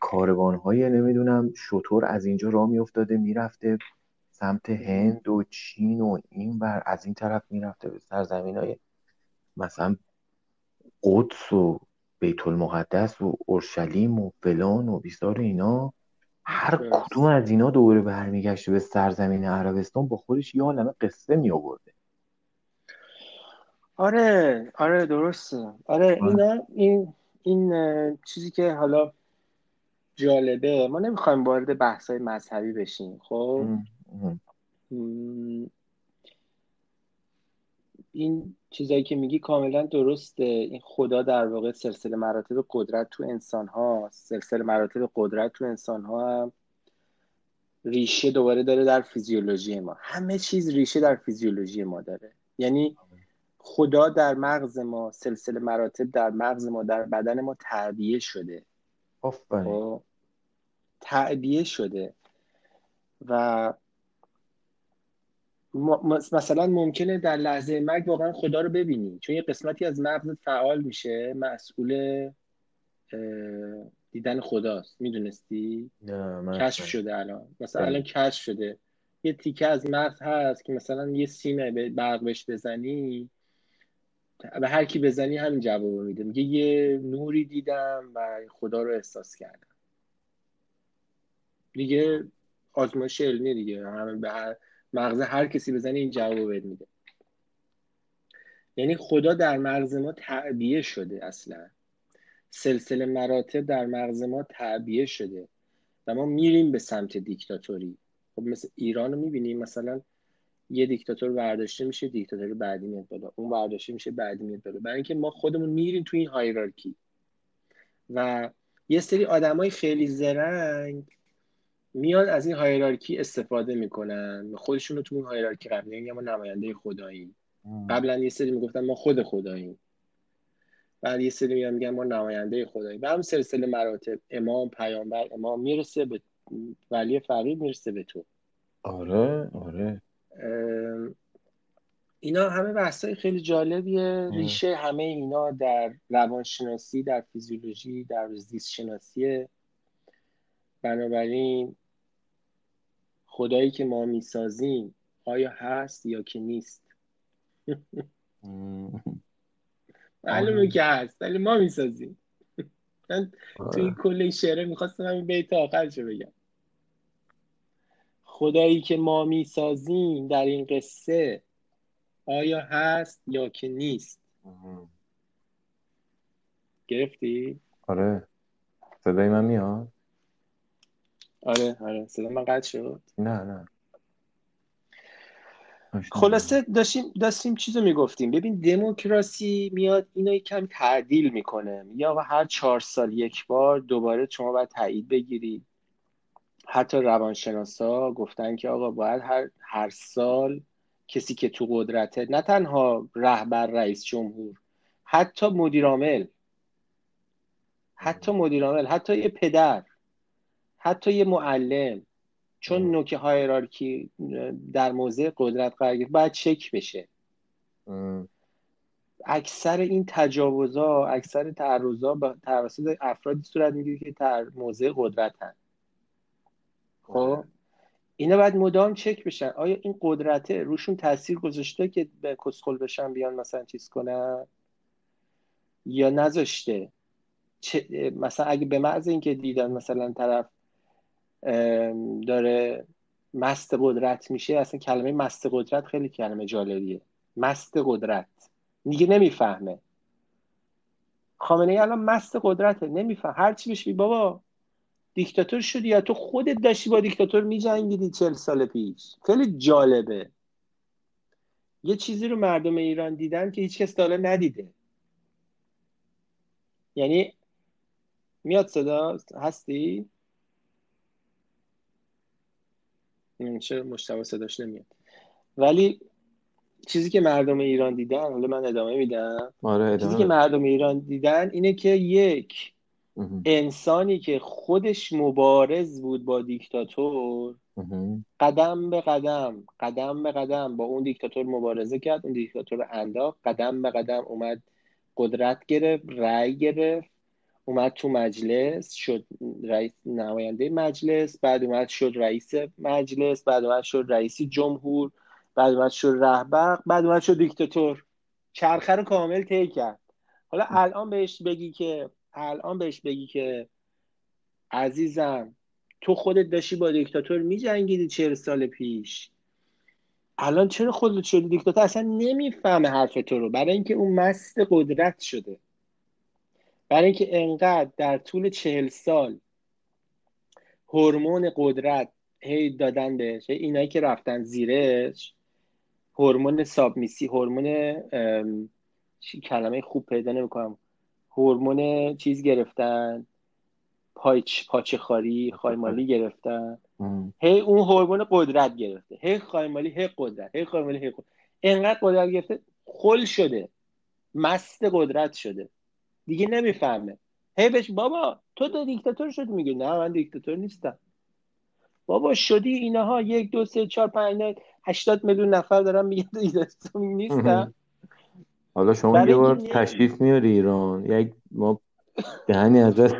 کاروان های نمی‌دونم شطور از اینجا راه میافتاده می‌رفته سمت هند و چین و این بر از این طرف می‌رفته به سرزمین های مثلا قدس و بیت المقدس و اورشلیم و فلان و بیسار اینا. هر کدوم از اینا دوره برمیگشته به سرزمین عربستان با خودش یه عالمه قصه می آورده آره آره درسته. آره اینا این این چیزی که حالا جالبه. ما نمی‌خوایم وارد بحث های مذهبی بشیم خب؟ این چیزایی که میگی کاملا درسته. این خدا در واقع سلسله مراتب قدرت تو انسان ها سلسله مراتب قدرت تو انسان ها هم ریشه دوباره داره در فیزیولوژی ما. همه چیز ریشه در فیزیولوژی ما داره. یعنی خدا در مغز ما سلسله مراتب در مغز ما در بدن ما تعبیه شده. خب؟ تعبیه شده. و مثلا ممکنه در لحظه مرگ واقعا خدا رو ببینی. چون یه قسمتی از مغزت فعال میشه مسئول دیدن خداست. می‌دونستی؟ کشف شده الان. مثلا الان کشف شده. یه تیکه از مغز هست که مثلا یه سیمه به برق بهش بزنی. به هر کی بزنی همین جواب میده. میگه یه نوری دیدم و خدا رو احساس کردم. دیگه آزمایش علمی دیگه. همه به هر مغز هر کسی بزنی این جواب بهت میده. یعنی خدا در مغز ما تعبیه شده اصلا. سلسله مراتب در مغز ما تعبیه شده و ما میریم به سمت دیکتاتوری. خب مثل ایران رو می‌بینیم مثلا یه دیکتاتور برداشته میشه دیکتاتور بعدی میاد بالا. اون برداشته میشه بعدی میاد بالا. برای اینکه ما خودمون میریم تو این هایرارکی و یه سری آدمای خیلی زرنگ میان از این هایرارکی استفاده می‌کنن. خودشون رو تو اون هایرارکی قبل میگن ما نماینده خداییم. قبلا یه سری می‌گفتن ما خود خداییم. بعد یه سری میگن میگن ما نماینده خداییم. به هم سلسله مراتب امام پیامبر امام می‌رسه به ولی فقید می‌رسه به تو. آره آره. اینا همه بحثای خیلی جالبیه. ریشه همه اینا در روانشناسی در فیزیولوژی در زیست شناسیه بنابراین خدایی که ما می‌سازیم آیا هست یا که نیست؟ معلومه که هست ولی ما می‌سازیم. من توی این کل شعره می‌خواستم همین بیت آخرشو بگم. خدایی که ما می‌سازیم در این قصه آیا هست یا که نیست؟ گرفتی؟ آره. صدای من میاد؟ آره آره. صدا من قطع شد. نه نه. خلاصه داشتیم داشتیم چیزو می‌گفتیم. ببین دموکراسی میاد اینو کم تعدیل می‌کنه. یا هر چهار سال یک بار دوباره شما باید تایید بگیری. حتی روانشناسا گفتن که آقا باید هر, هر سال کسی که تو قدرته نه تنها رهبر رئیس جمهور حتی مدیرعامل حتی مدیرعامل حتی یه پدر. حتی یه معلم چون نوک هایرارکی در موضع قدرت قرار گرفت باید چک بشه. اکثر این تجاوزها اکثر تعرضها به توسط افرادی صورت می‌گیره که در موضع قدرت هست خب اینا باید مدام چک بشن. آیا این قدرته روشون تاثیر گذاشته که به کسخل بشن بیان مثلا چیز کنن؟ یا نذاشته؟ مثلا اگه به محض اینکه دیدن مثلا طرف داره مست قدرت میشه. اصلا کلمه مست قدرت خیلی کلمه جالبیه. مست قدرت. دیگه نمی‌فهمه. خامنه ای الان مست قدرته. نمیفهم. هر چی بشی بابا دیکتاتور شدی یا تو خودت داشتی با دیکتاتور میجنگیدی چل سال پیش. خیلی جالبه. یه چیزی رو مردم ایران دیدن که هیچ کس تا ندیده. یعنی میاد صدا هستی؟ چه مشتبه صداش نمیاد. ولی چیزی که مردم ایران دیدن حالا من ادامه میدم. آره چیزی که مردم ایران دیدن اینه که یک انسانی که خودش مبارز بود با دیکتاتور قدم به قدم قدم به قدم با اون دیکتاتور مبارزه کرد اون دیکتاتور انداخت قدم به قدم اومد قدرت گرفت رأی گرفت. اومد تو مجلس شد رئیس نماینده مجلس بعد اومد شد رئیس مجلس بعد اومد شد رئیس جمهور بعد اومد شد رهبر بعد اومد شد دیکتاتور. چرخه رو کامل طی کرد. حالا الان بهش بگی که الان بهش بگی که عزیزم تو خودت داشتی با دیکتاتور میجنگیدی چهل سال پیش. الان چرا خودت شدی دیکتاتور؟ اصلا نمی‌فهمه حرف تو رو. برای اینکه اون مست قدرت شده. برای اینکه انقدر در طول چهل سال هورمون قدرت هی دادن بهش اینایی که رفتن زیرش هورمون سابمیسی هورمون کلمه خوب پیدا نمی‌کنم. هورمون چیز گرفتن پایچ پاچه خاری خایمالی گرفتن. هی اون هورمون قدرت گرفته. هی خایمالی هی قدرت هی خایمالی هی قدرت. انقدر قدرت گرفته خل شده. مست قدرت شده. دیگه نمی‌فهمه. هی بهش بابا تو تو دیکتاتور شدی. میگه نه من دیکتاتور نیستم. بابا شدی اینها یک دو سه چهار پنج هشتاد میلیون نفر دارن میگه دیکتاتور نیستم حالا شما یه بار تشریف میاری ایران. یک ما دهنی از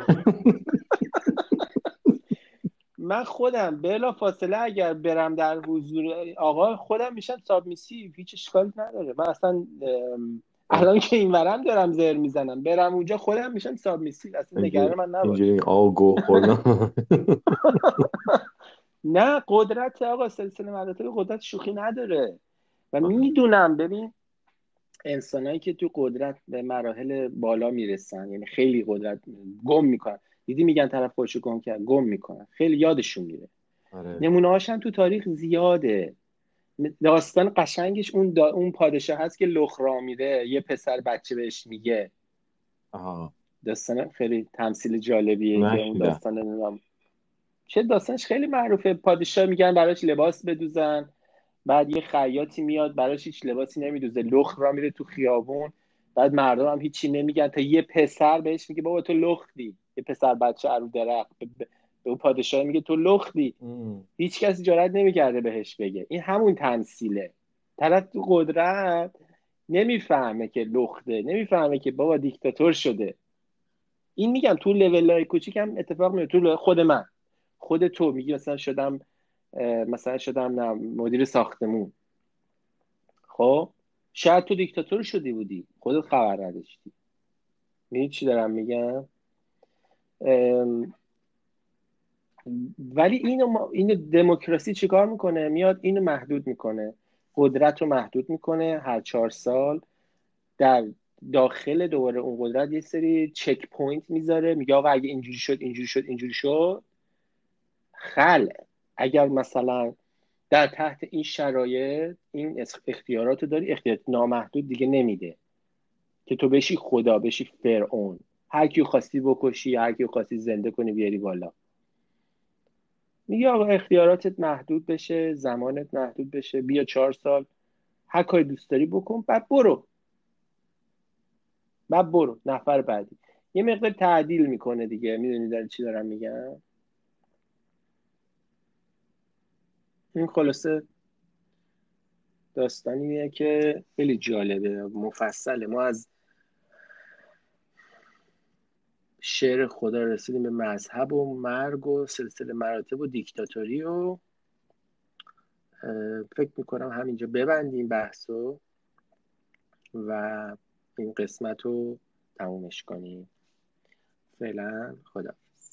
من خودم بلا فاصله اگر برم در حضور آقا خودم میشم سابمیسی هیچ اشکالی نداره. من اصلا الان که این ورم دارم زر می‌زنم. برم اونجا خودم میشم سابمیسی اصلا نگران من نباش. اینجوری آگو نه قدرت آقا سلسله مراتب قدرت شوخی نداره. و می‌دونم ببین انسانایی که تو قدرت به مراحل بالا می‌رسن یعنی خیلی قدرت گم می‌کنن. دیدی میگن طرف خودشو گم کرد؟ گم می‌کنن. خیلی یادشون میره. آره. نمونه تو تاریخ زیاده. داستان قشنگش اون اون پادشاه هست که لخرا میره یه پسر بچه بهش میگه. آها. داستان خیلی تمثیل جالبیه. اون داستان نمی‌دونم. چه داستانش خیلی معروفه. پادشاه میگن براش لباس بدوزن. بعد یه خیاطی میاد براش هیچ لباسی نمیدوزه. لخ را میره تو خیابون. بعد مردم هم هیچی نمیگن. تا یه پسر بهش میگه بابا تو لختی یه پسر بچه رو درخت به پادشاه میگه تو لختی. هیچ کسی جرات نمی‌کرده بهش بگه. این همون تمثیله. طرف تو قدرت نمی‌فهمه که لخته نمی‌فهمه که بابا دیکتاتور شده. این میگم تو لول های کوچیک هم اتفاق میفته تو خود من. خود تو میگی مثلا شدم مثلا شدم نه مدیر ساختمون. خب؟ شاید تو دیکتاتور شدی بودی. خودت خبر نداشتی. می‌دونی چی دارم میگم؟ ولی اینو, اینو دموکراسی چیکار می‌کنه؟ میاد اینو محدود می‌کنه. قدرت رو محدود می‌کنه هر چهار سال. در داخل دوباره اون قدرت یه سری checkpoint می‌ذاره. میگه آقا اگه اینجوری شد اینجوری شد اینجوری شد. خل. اگر مثلا در تحت این شرایط این اختیارات رو داری اختیارات نامحدود دیگه نمیده. که تو بشی خدا بشی فرعون. هر کیو خواستی بکشی هر کیو خواستی زنده کنی بیاری بالا. میگه آقا اختیاراتت محدود بشه زمانت محدود بشه بیا چهار سال هر کاری دوست داری بکن بعد برو. بعد برو نفر بعدی. یه مقدار تعدیل می‌کنه دیگه. می‌دونی در چی دارم میگم این خلاصه داستانیه که خیلی جالبه مفصله. ما از شعر خدا رسیدیم به مذهب و مرگ و سلسله مراتب و دیکتاتوری و فکر می‌کنم همینجا ببندیم بحثو و این قسمت رو تمومش کنیم. فعلا خدا.